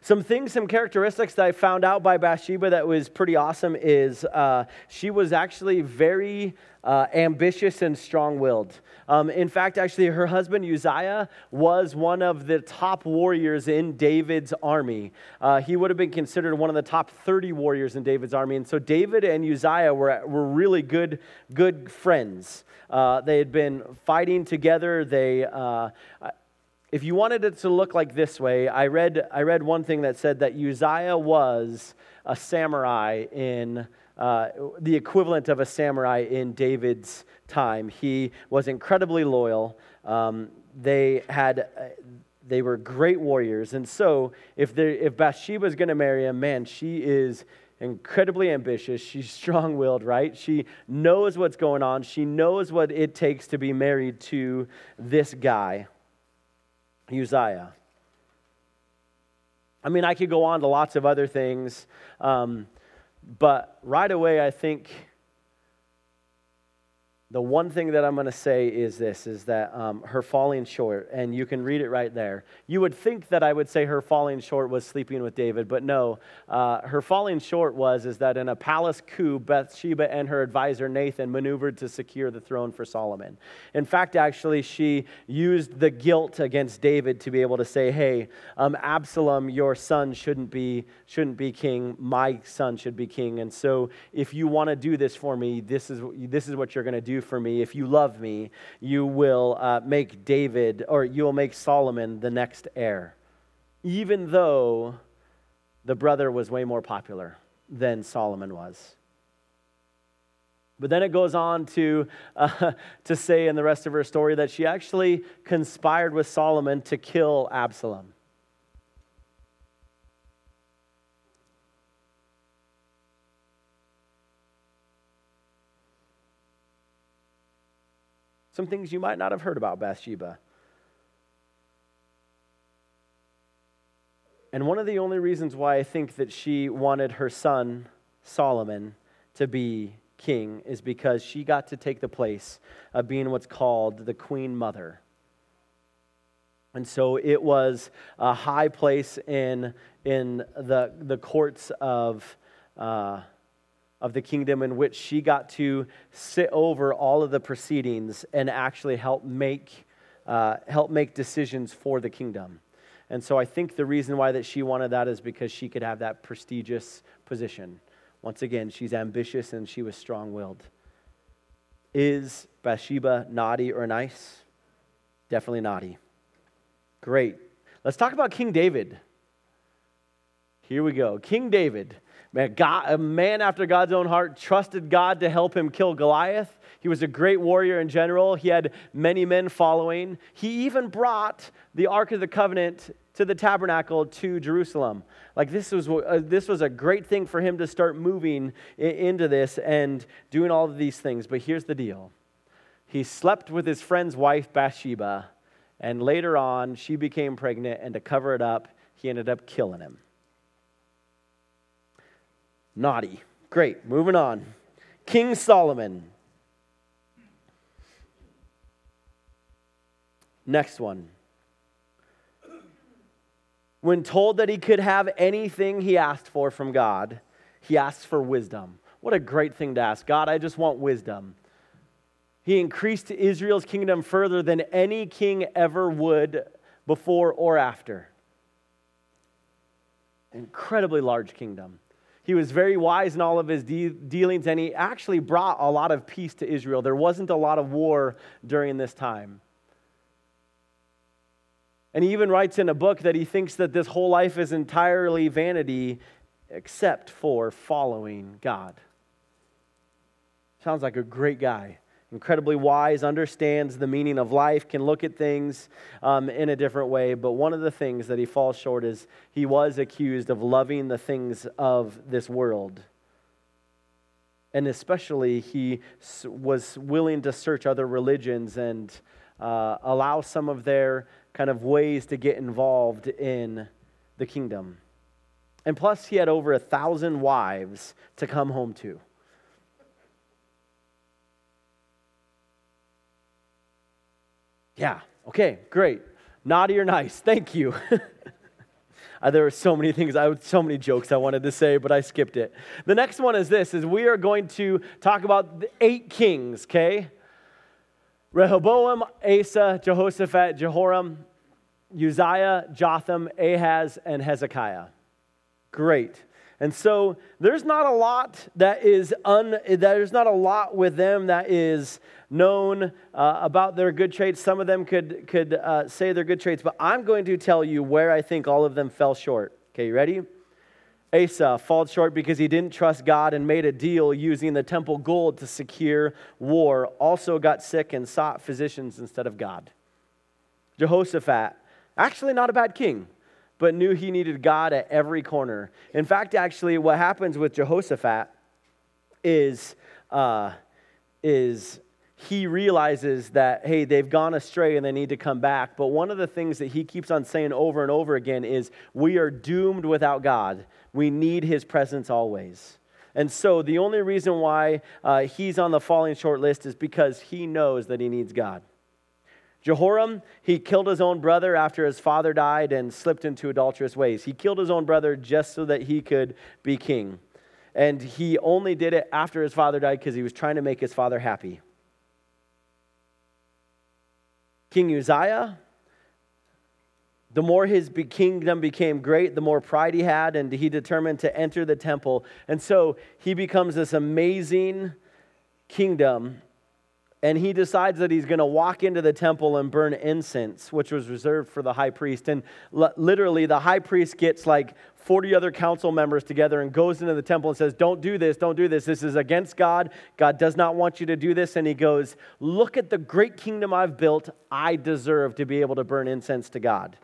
Some things, some characteristics that I found out by Bathsheba that was pretty awesome is uh, she was actually very uh, ambitious and strong willed. Um, in fact, actually, her husband Uzziah was one of the top warriors in David's army. Uh, he would have been considered one of the top 30 warriors in David's army. And so David and Uzziah were, were really good, good friends. Uh, they had been fighting together. They, uh, if you wanted it to look like this way, I read, I read one thing that said that Uzziah was a samurai in uh, the equivalent of a samurai in David's time. He was incredibly loyal. Um, they had. Uh, they were great warriors. And so, if, if Bathsheba is going to marry him, man, she is incredibly ambitious. She's strong willed, right? She knows what's going on. She knows what it takes to be married to this guy. Uzziah. I mean, I could go on to lots of other things, um, but right away, I think the one thing that I'm going to say is this is that um, her falling short, and you can read it right there. You would think that I would say her falling short was sleeping with David, but no. Uh, her falling short was is that in a palace coup, Bathsheba and her advisor Nathan maneuvered to secure the throne for Solomon. In fact, actually, she used the guilt against David to be able to say, "Hey, um, Absalom, your son shouldn't be shouldn't be king. My son should be king. And so, if you want to do this for me, this is this is what you're going to do." For me, if you love me, you will uh, make David, or you will make Solomon the next heir. Even though the brother was way more popular than Solomon was. But then it goes on to, uh, to say in the rest of her story that she actually conspired with Solomon to kill Absalom. Some things you might not have heard about Bathsheba. And one of the only reasons why I think that she wanted her son, Solomon, to be king is because she got to take the place of being what's called the queen mother. And so it was a high place in, in the, the courts of, uh, of the kingdom in which she got to sit over all of the proceedings and actually help make, uh, help make decisions for the kingdom. And so I think the reason why that she wanted that is because she could have that prestigious position. Once again, she's ambitious and she was strong willed. Is Bathsheba naughty or nice? Definitely naughty. Great. Let's talk about King David. Here we go. King David, man, God, a man after God's own heart, trusted God to help him kill Goliath. He was a great warrior in general. He had many men following. He even brought the Ark of the Covenant to the tabernacle to Jerusalem. Like this was uh, this was a great thing for him to start moving into this and doing all of these things. But here's the deal. He slept with his friend's wife Bathsheba, and later on she became pregnant and to cover it up, he ended up killing him. Naughty. Great. Moving on. King Solomon. Next one. When told that he could have anything he asked for from God, he asked for wisdom. What a great thing to ask. God, I just want wisdom. He increased Israel's kingdom further than any king ever would before or after. Incredibly large kingdom. He was very wise in all of his de- dealings, and he actually brought a lot of peace to Israel. There wasn't a lot of war during this time. And he even writes in a book that he thinks that this whole life is entirely vanity except for following God. Sounds like a great guy. Incredibly wise, understands the meaning of life, can look at things um, in a different way. But one of the things that he falls short is he was accused of loving the things of this world. And especially, he was willing to search other religions and uh, allow some of their kind of ways to get involved in the kingdom. And plus, he had over a thousand wives to come home to. Yeah, okay, great. Naughty or nice, thank you. uh, there were so many things, I so many jokes I wanted to say, but I skipped it. The next one is this: is we are going to talk about the eight kings. Okay, Rehoboam, Asa, Jehoshaphat, Jehoram, Uzziah, Jotham, Ahaz, and Hezekiah. Great. And so there's not a lot that is un, there's not a lot with them that is known uh, about their good traits. Some of them could could uh, say their good traits, but I'm going to tell you where I think all of them fell short. Okay, you ready? Asa fell short because he didn't trust God and made a deal using the temple gold to secure war. Also got sick and sought physicians instead of God. Jehoshaphat, actually not a bad king, but knew he needed God at every corner. In fact, actually, what happens with Jehoshaphat is, uh, is he realizes that, hey, they've gone astray and they need to come back. But one of the things that he keeps on saying over and over again is, we are doomed without God. We need his presence always. And so the only reason why uh, he's on the falling short list is because he knows that he needs God. Jehoram, he killed his own brother after his father died and slipped into adulterous ways. He killed his own brother just so that he could be king. And he only did it after his father died because he was trying to make his father happy. King Uzziah, the more his kingdom became great, the more pride he had, and he determined to enter the temple. And so he becomes this amazing kingdom, and he decides that he's going to walk into the temple and burn incense, which was reserved for the high priest. And literally, the high priest gets like 40 other council members together and goes into the temple and says, Don't do this, don't do this. This is against God. God does not want you to do this. And he goes, Look at the great kingdom I've built. I deserve to be able to burn incense to God.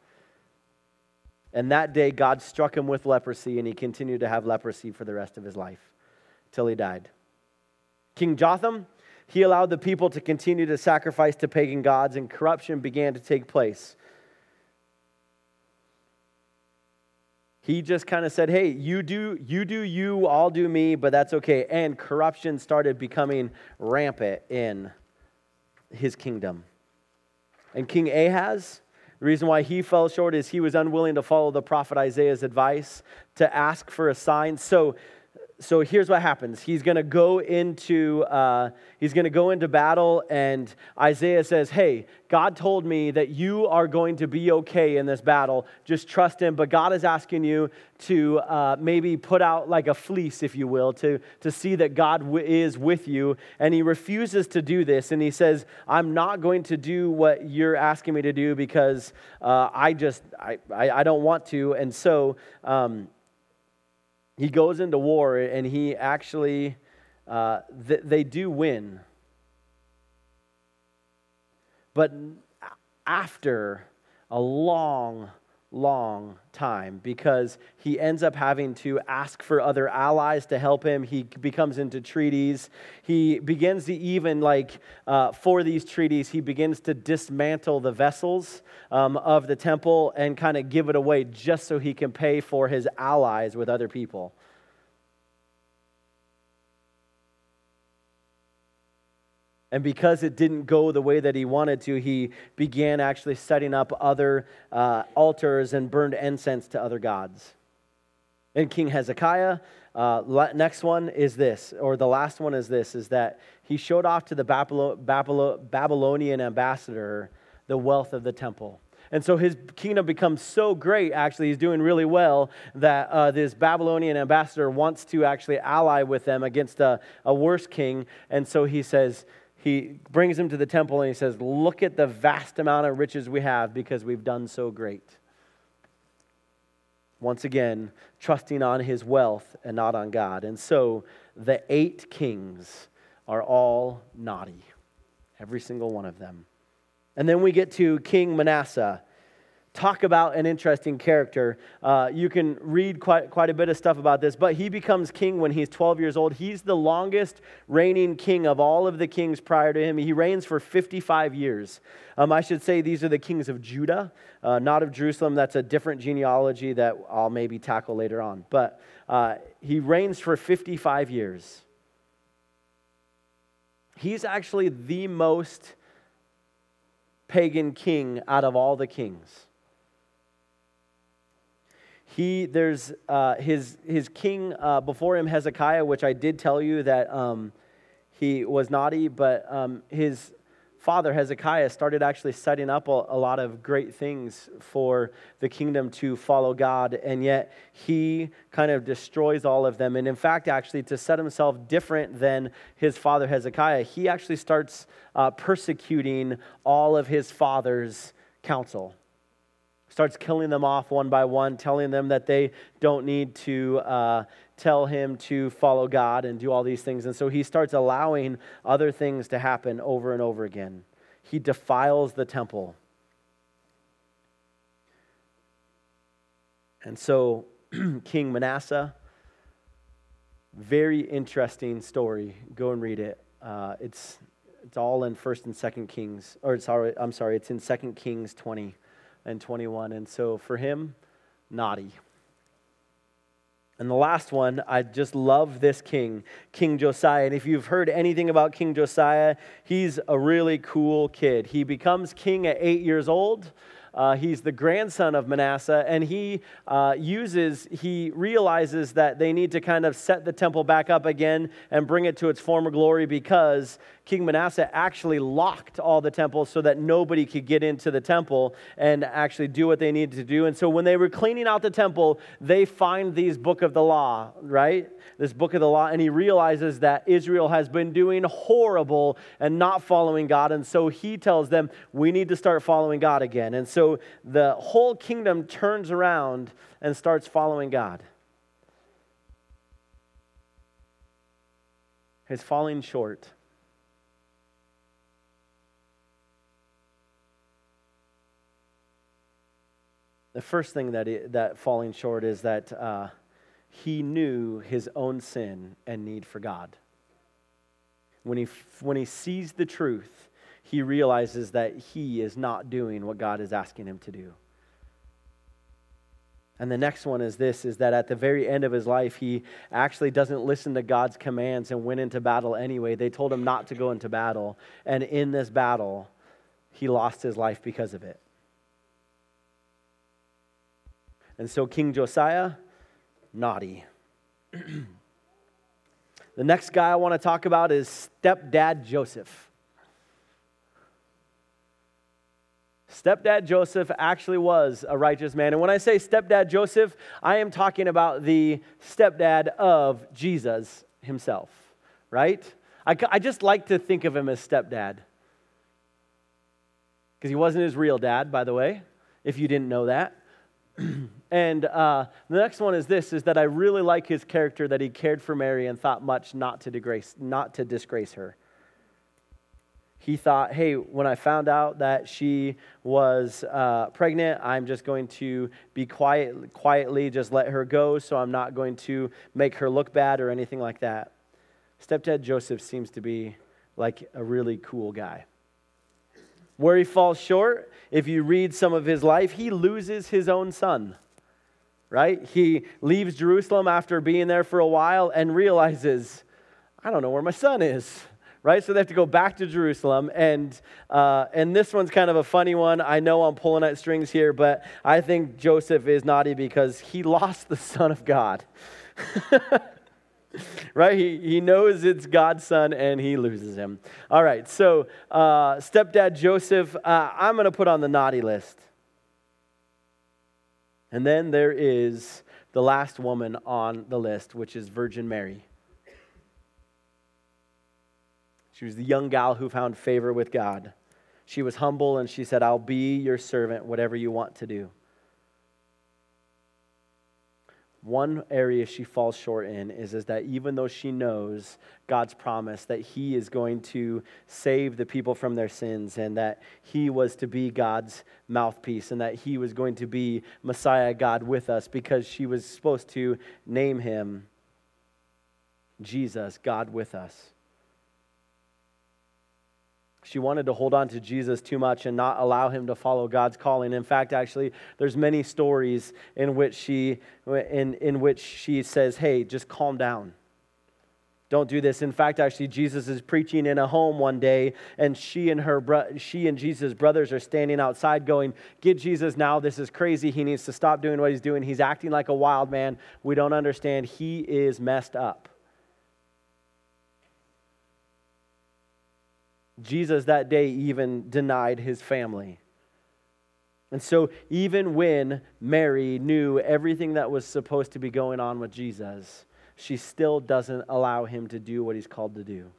And that day, God struck him with leprosy, and he continued to have leprosy for the rest of his life till he died. King Jotham, he allowed the people to continue to sacrifice to pagan gods, and corruption began to take place. He just kind of said, "Hey, you do you do you, I'll do me, but that's okay." And corruption started becoming rampant in his kingdom. And King Ahaz, the reason why he fell short is he was unwilling to follow the prophet Isaiah's advice to ask for a sign. So so here's what happens. He's going to go into uh, he's going to go into battle and isaiah says hey god told me that you are going to be okay in this battle. Just trust him. But god is asking you to uh, maybe put out like a fleece if you will to, to see that god w- is with you. And he refuses to do this and he says i'm not going to do what you're asking me to do because uh, i just I, I, I, don't want to. And so um, he goes into war and he actually, uh, th- they do win. But after a long, long time because he ends up having to ask for other allies to help him. He becomes into treaties. He begins to even, like, uh, for these treaties, he begins to dismantle the vessels um, of the temple and kind of give it away just so he can pay for his allies with other people. And because it didn't go the way that he wanted to, he began actually setting up other uh, altars and burned incense to other gods. And King Hezekiah, uh, next one is this, or the last one is this, is that he showed off to the Babylonian ambassador the wealth of the temple. And so his kingdom becomes so great, actually, he's doing really well, that uh, this Babylonian ambassador wants to actually ally with them against a, a worse king. And so he says, he brings him to the temple and he says, Look at the vast amount of riches we have because we've done so great. Once again, trusting on his wealth and not on God. And so the eight kings are all naughty, every single one of them. And then we get to King Manasseh talk about an interesting character. Uh, you can read quite, quite a bit of stuff about this, but he becomes king when he's 12 years old. He's the longest reigning king of all of the kings prior to him. He reigns for 55 years. Um, I should say these are the kings of Judah, uh, not of Jerusalem. That's a different genealogy that I'll maybe tackle later on. But uh, he reigns for 55 years. He's actually the most pagan king out of all the kings he there's uh, his his king uh, before him Hezekiah, which I did tell you that um, he was naughty, but um, his father Hezekiah started actually setting up a, a, lot of great things for the kingdom to follow God, and yet he kind of destroys all of them. And in fact, actually, to set himself different than his father Hezekiah, he actually starts uh, persecuting all of his father's counsel starts killing them off one by one, telling them that they don't need to uh, tell him to follow God and do all these things. And so he starts allowing other things to happen over and over again. He defiles the temple. And so, King Manasseh, very interesting story. Go and read it. Uh, it's, it's all in 1st and 2nd Kings, or sorry, I'm sorry, it's in 2nd Kings 20 and 21. And so for him, naughty. And the last one, I just love this king, King Josiah. And if you've heard anything about King Josiah, he's a really cool kid. He becomes king at eight years old. Uh, he's the grandson of Manasseh, and he uh, uses, he realizes that they need to kind of set the temple back up again and bring it to its former glory because King Manasseh actually locked all the temples so that nobody could get into the temple and actually do what they needed to do. And so when they were cleaning out the temple, they find these book of the law, right? This book of the law, and he realizes that Israel has been doing horrible and not following God. And so he tells them, we need to start following God again. And so the whole kingdom turns around and starts following God. Is falling short. The first thing that, it, that falling short is that uh, he knew his own sin and need for God. When he, when he sees the truth, he realizes that he is not doing what God is asking him to do. And the next one is this is that at the very end of his life, he actually doesn't listen to God's commands and went into battle anyway. They told him not to go into battle. And in this battle, he lost his life because of it. And so King Josiah, naughty. the next guy I want to talk about is stepdad Joseph. Stepdad Joseph actually was a righteous man. And when I say stepdad Joseph, I am talking about the stepdad of Jesus himself, right? I, I just like to think of him as stepdad. Because he wasn't his real dad, by the way, if you didn't know that. and uh, the next one is this is that I really like his character that he cared for Mary and thought much not to disgrace, not to disgrace her he thought, hey, when I found out that she was uh, pregnant, I'm just going to be quiet, quietly just let her go, so I'm not going to make her look bad or anything like that. Stepdad Joseph seems to be like a really cool guy. Where he falls short, if you read some of his life, he loses his own son, right? He leaves Jerusalem after being there for a while and realizes, I don't know where my son is right? So they have to go back to Jerusalem. And, uh, and this one's kind of a funny one. I know I'm pulling at strings here, but I think Joseph is naughty because he lost the Son of God. right? He, he knows it's God's son and he loses him. All right, so uh, stepdad Joseph, uh, I'm going to put on the naughty list. And then there is the last woman on the list, which is Virgin Mary. She was the young gal who found favor with God. She was humble and she said, I'll be your servant, whatever you want to do. One area she falls short in is, is that even though she knows God's promise that He is going to save the people from their sins and that He was to be God's mouthpiece and that He was going to be Messiah, God with us, because she was supposed to name Him Jesus, God with us. She wanted to hold on to Jesus too much and not allow him to follow God's calling. In fact, actually, there's many stories in which she in, in which she says, "Hey, just calm down. Don't do this." In fact, actually, Jesus is preaching in a home one day, and she and her bro- she and Jesus' brothers are standing outside, going, "Get Jesus now! This is crazy. He needs to stop doing what he's doing. He's acting like a wild man. We don't understand. He is messed up." Jesus that day even denied his family. And so, even when Mary knew everything that was supposed to be going on with Jesus, she still doesn't allow him to do what he's called to do.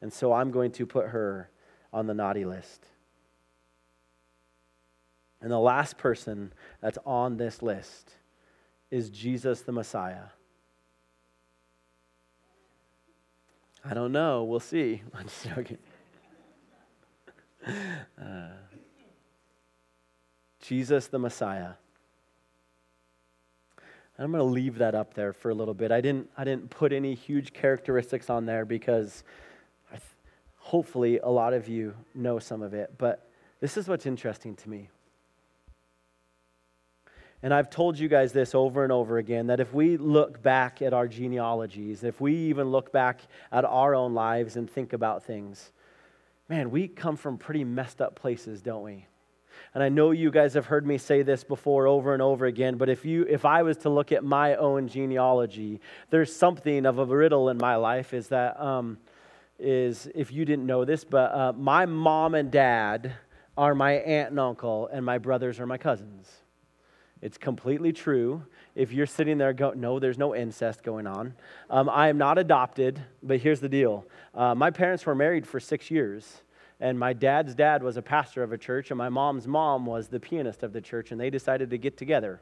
And so, I'm going to put her on the naughty list. And the last person that's on this list is Jesus the Messiah. I don't know. We'll see. I'm just joking. Uh, Jesus the Messiah. I'm going to leave that up there for a little bit. I didn't, I didn't put any huge characteristics on there because th- hopefully a lot of you know some of it. But this is what's interesting to me. And I've told you guys this over and over again that if we look back at our genealogies, if we even look back at our own lives and think about things, man, we come from pretty messed up places, don't we? And I know you guys have heard me say this before over and over again, but if you if I was to look at my own genealogy, there's something of a riddle in my life is that um, is if you didn't know this, but uh, my mom and dad are my aunt and uncle, and my brothers are my cousins. It's completely true. If you're sitting there going, no, there's no incest going on. Um, I am not adopted, but here's the deal. Uh, my parents were married for six years, and my dad's dad was a pastor of a church, and my mom's mom was the pianist of the church, and they decided to get together.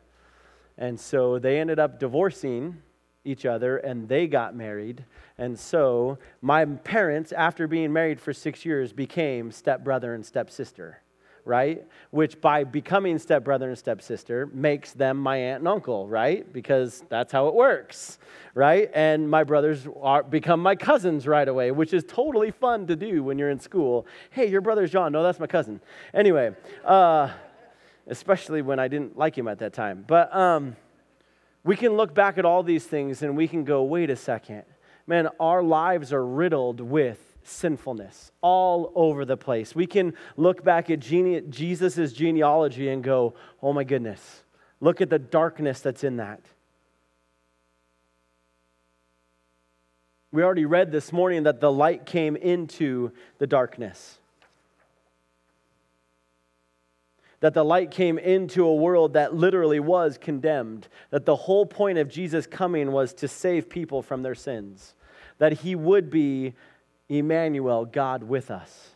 And so they ended up divorcing each other and they got married. And so my parents, after being married for six years, became stepbrother and stepsister right? Which by becoming stepbrother and stepsister makes them my aunt and uncle, right? Because that's how it works, right? And my brothers are, become my cousins right away, which is totally fun to do when you're in school. Hey, your brother's John. No, that's my cousin. Anyway, uh, especially when I didn't like him at that time. But, um, We can look back at all these things and we can go, wait a second. Man, our lives are riddled with sinfulness all over the place. We can look back at gene- Jesus' genealogy and go, oh my goodness, look at the darkness that's in that. We already read this morning that the light came into the darkness. That the light came into a world that literally was condemned. That the whole point of Jesus coming was to save people from their sins. That he would be Emmanuel, God with us.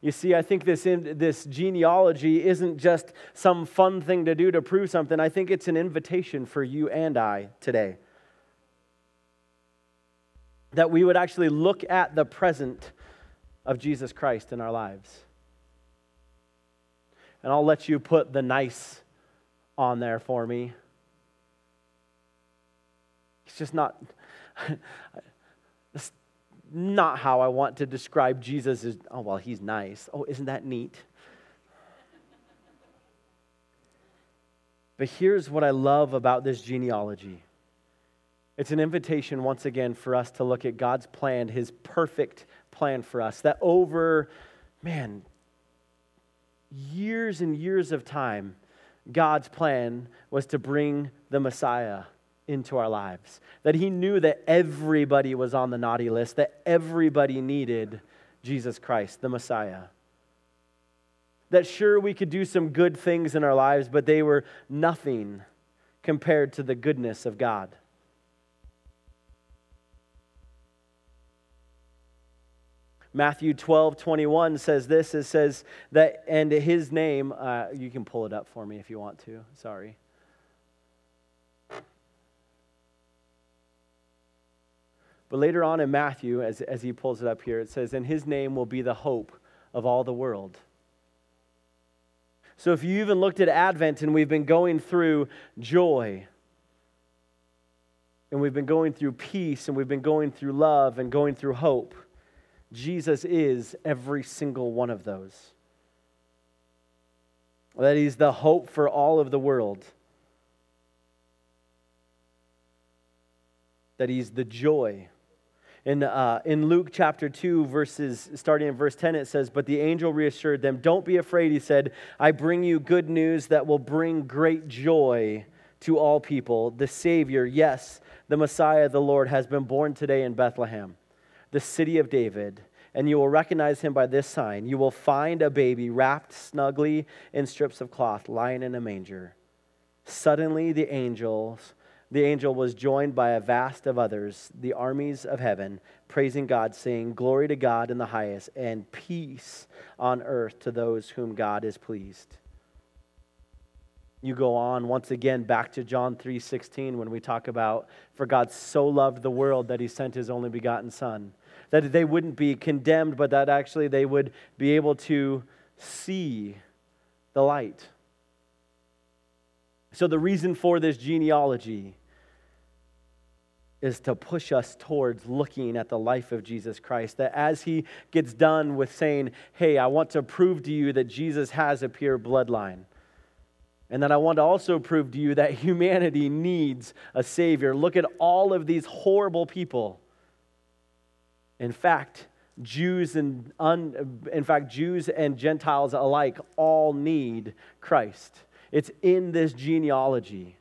You see, I think this, in, this genealogy isn't just some fun thing to do to prove something. I think it's an invitation for you and I today. That we would actually look at the present of Jesus Christ in our lives. And I'll let you put the nice on there for me. It's just not. not how I want to describe Jesus as, oh, well, he's nice. Oh, isn't that neat? But here's what I love about this genealogy it's an invitation, once again, for us to look at God's plan, his perfect plan for us, that over, man, years and years of time, God's plan was to bring the Messiah into our lives. That he knew that everybody was on the naughty list, that everybody needed Jesus Christ, the Messiah. That sure, we could do some good things in our lives, but they were nothing compared to the goodness of God. Matthew 12, 21 says this it says that, and his name, uh, you can pull it up for me if you want to. Sorry. But later on in Matthew, as, as he pulls it up here, it says, And his name will be the hope of all the world. So if you even looked at Advent and we've been going through joy, and we've been going through peace, and we've been going through love, and going through hope, Jesus is every single one of those. That he's the hope for all of the world. That he's the joy in, uh, in Luke chapter 2, verses starting in verse 10, it says, But the angel reassured them, Don't be afraid, he said, I bring you good news that will bring great joy to all people. The Savior, yes, the Messiah, the Lord, has been born today in Bethlehem, the city of David. And you will recognize him by this sign. You will find a baby wrapped snugly in strips of cloth, lying in a manger. Suddenly, the angels the angel was joined by a vast of others, the armies of heaven, praising God, saying, Glory to God in the highest, and peace on earth to those whom God is pleased. You go on once again back to John 3:16 when we talk about for God so loved the world that he sent his only begotten son that they wouldn't be condemned but that actually they would be able to see the light. So the reason for this genealogy is to push us towards looking at the life of Jesus Christ. That as he gets done with saying, Hey, I want to prove to you that Jesus has a pure bloodline. And then I want to also prove to you that humanity needs a Savior. Look at all of these horrible people. In fact, Jews and un, in fact Jews and Gentiles alike all need Christ. It's in this genealogy.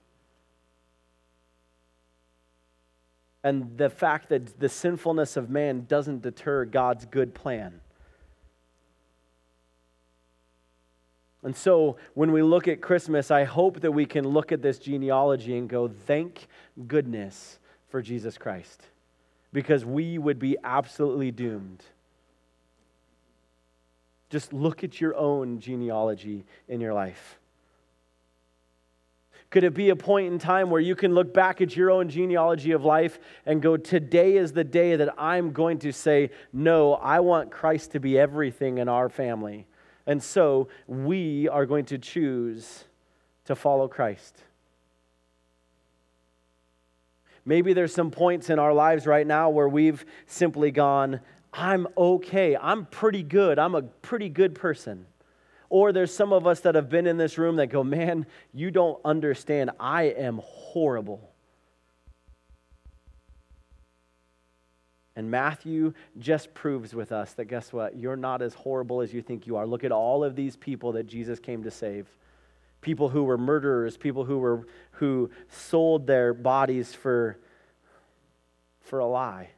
And the fact that the sinfulness of man doesn't deter God's good plan. And so when we look at Christmas, I hope that we can look at this genealogy and go, thank goodness for Jesus Christ, because we would be absolutely doomed. Just look at your own genealogy in your life. Could it be a point in time where you can look back at your own genealogy of life and go, Today is the day that I'm going to say, No, I want Christ to be everything in our family. And so we are going to choose to follow Christ. Maybe there's some points in our lives right now where we've simply gone, I'm okay. I'm pretty good. I'm a pretty good person. Or there's some of us that have been in this room that go, man, you don't understand. I am horrible. And Matthew just proves with us that guess what? You're not as horrible as you think you are. Look at all of these people that Jesus came to save. People who were murderers, people who were who sold their bodies for for a lie.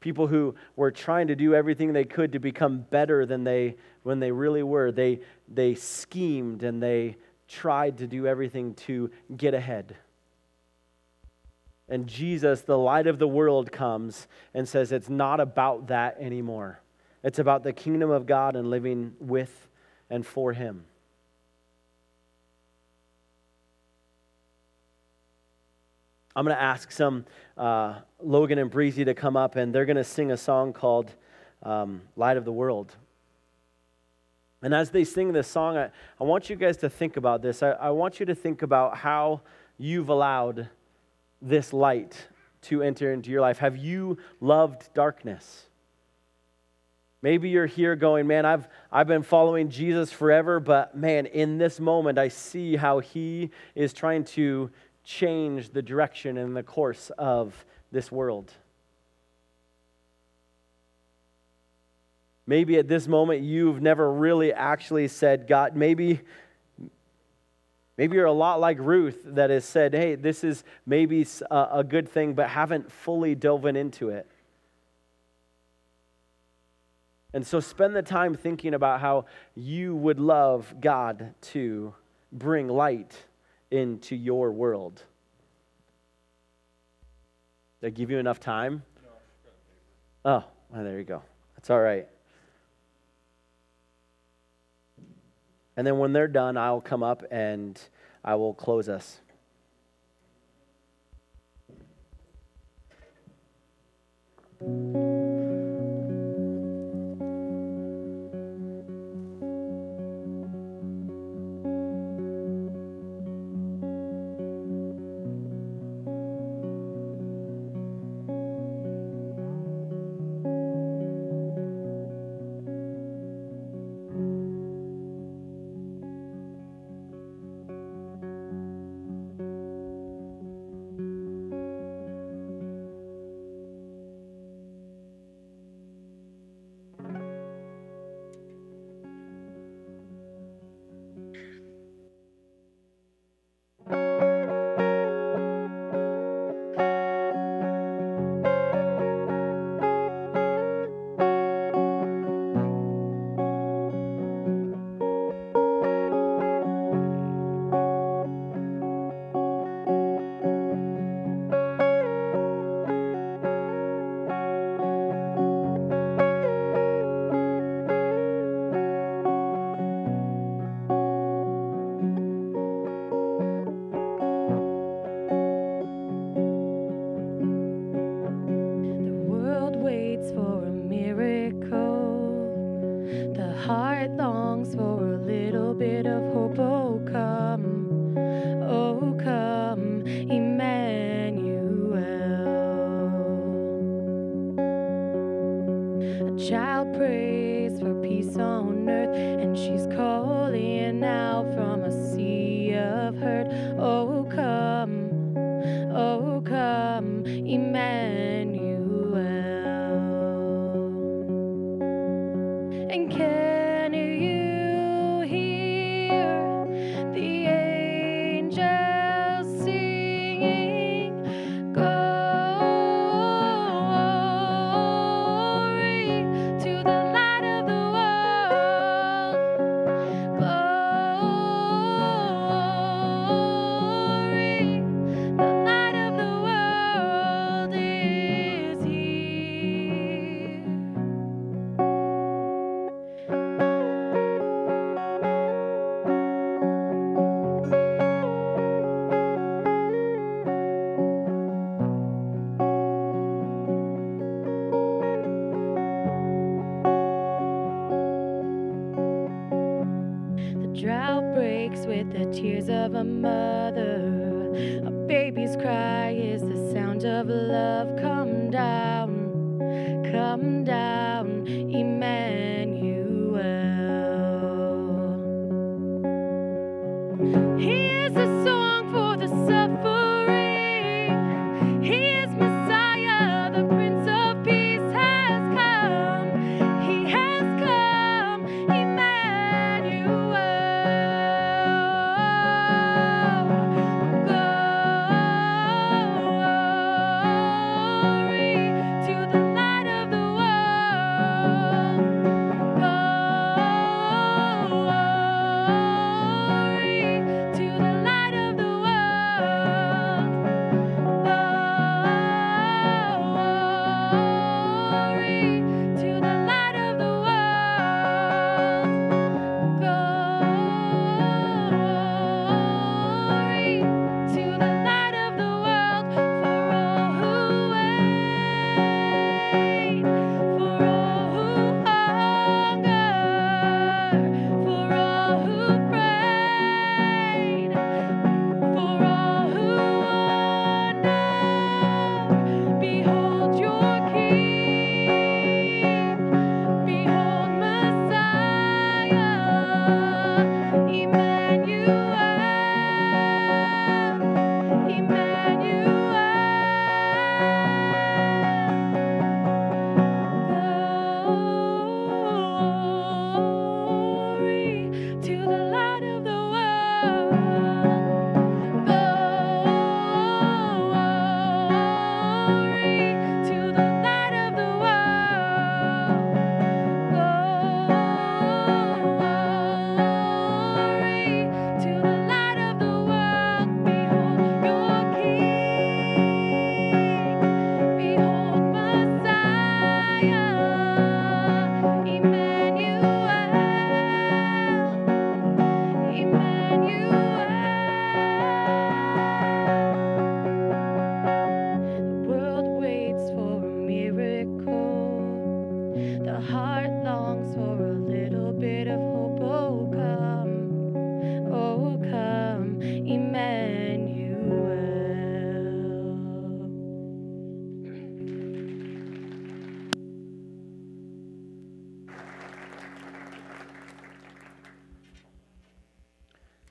People who were trying to do everything they could to become better than they when they really were. They they schemed and they tried to do everything to get ahead. And Jesus, the light of the world, comes and says it's not about that anymore. It's about the kingdom of God and living with and for Him. I'm going to ask some uh, Logan and Breezy to come up, and they're going to sing a song called um, Light of the World. And as they sing this song, I, I want you guys to think about this. I, I want you to think about how you've allowed this light to enter into your life? Have you loved darkness? Maybe you're here going, man, I've, I've been following Jesus forever, but man, in this moment, I see how he is trying to change the direction and the course of this world. Maybe at this moment, you've never really actually said, God, maybe Maybe you're a lot like Ruth that has said, hey, this is maybe a, good thing, but haven't fully dove into it. And so spend the time thinking about how you would love God to bring light into your world. Did I give you enough time? Oh, well, there you go. That's all right. And then when they're done, I'll come up and I will close us. Of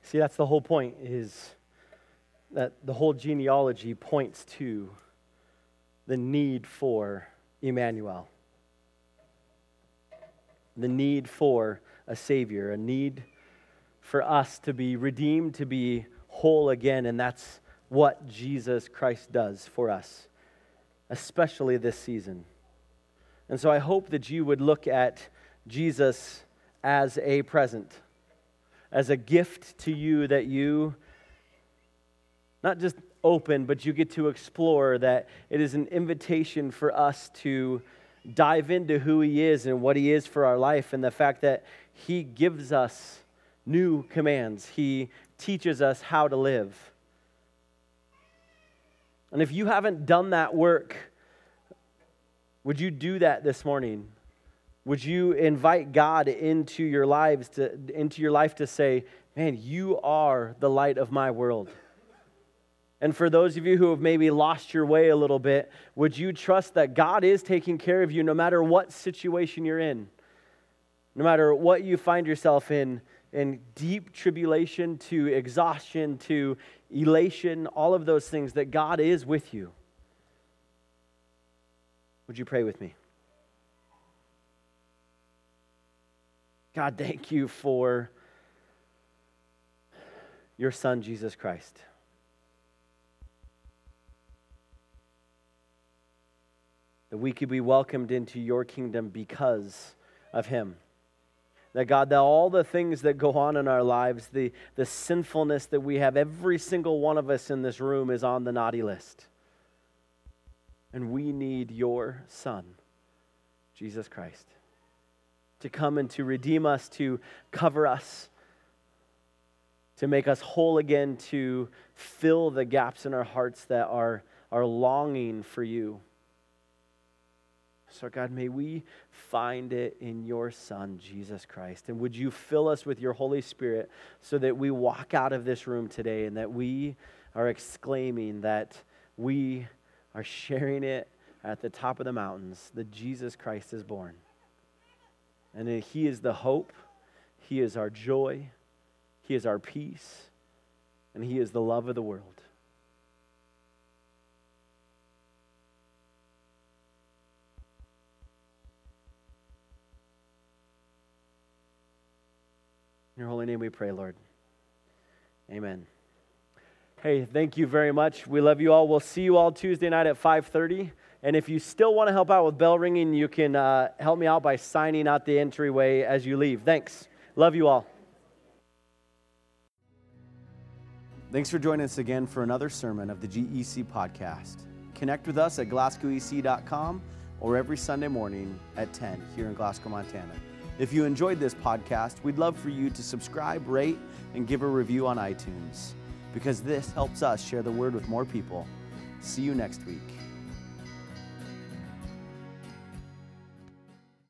See, that's the whole point is that the whole genealogy points to the need for Emmanuel. The need for a Savior, a need for us to be redeemed, to be whole again, and that's what Jesus Christ does for us, especially this season. And so I hope that you would look at Jesus as a present as a gift to you that you not just open, but you get to explore, that it is an invitation for us to dive into who He is and what He is for our life, and the fact that He gives us new commands. He teaches us how to live. And if you haven't done that work, would you do that this morning? Would you invite God into your lives to into your life to say, "Man, you are the light of my world." And for those of you who have maybe lost your way a little bit, would you trust that God is taking care of you no matter what situation you're in? No matter what you find yourself in, in deep tribulation to exhaustion to elation, all of those things, that God is with you. Would you pray with me? God, thank you for your Son, Jesus Christ. That we could be welcomed into your kingdom because of him. That God, that all the things that go on in our lives, the, the sinfulness that we have, every single one of us in this room is on the naughty list. And we need your Son, Jesus Christ to come and to redeem us, to cover us, to make us whole again, to fill the gaps in our hearts that are, are longing for you. So, God, may we find it in your Son, Jesus Christ. And would you fill us with your Holy Spirit so that we walk out of this room today and that we are exclaiming that we are sharing it at the top of the mountains that Jesus Christ is born. And He is the hope, He is our joy, He is our peace, and He is the love of the world. In your holy name we pray, Lord. Amen. Hey, thank you very much. We love you all. We'll see you all Tuesday night at 5:30. And if you still want to help out with bell ringing, you can uh, help me out by signing out the entryway as you leave. Thanks. Love you all. Thanks for joining us again for another sermon of the GEC podcast. Connect with us at glasgowec.com or every Sunday morning at 10 here in Glasgow, Montana. If you enjoyed this podcast, we'd love for you to subscribe, rate, and give a review on iTunes because this helps us share the word with more people. See you next week.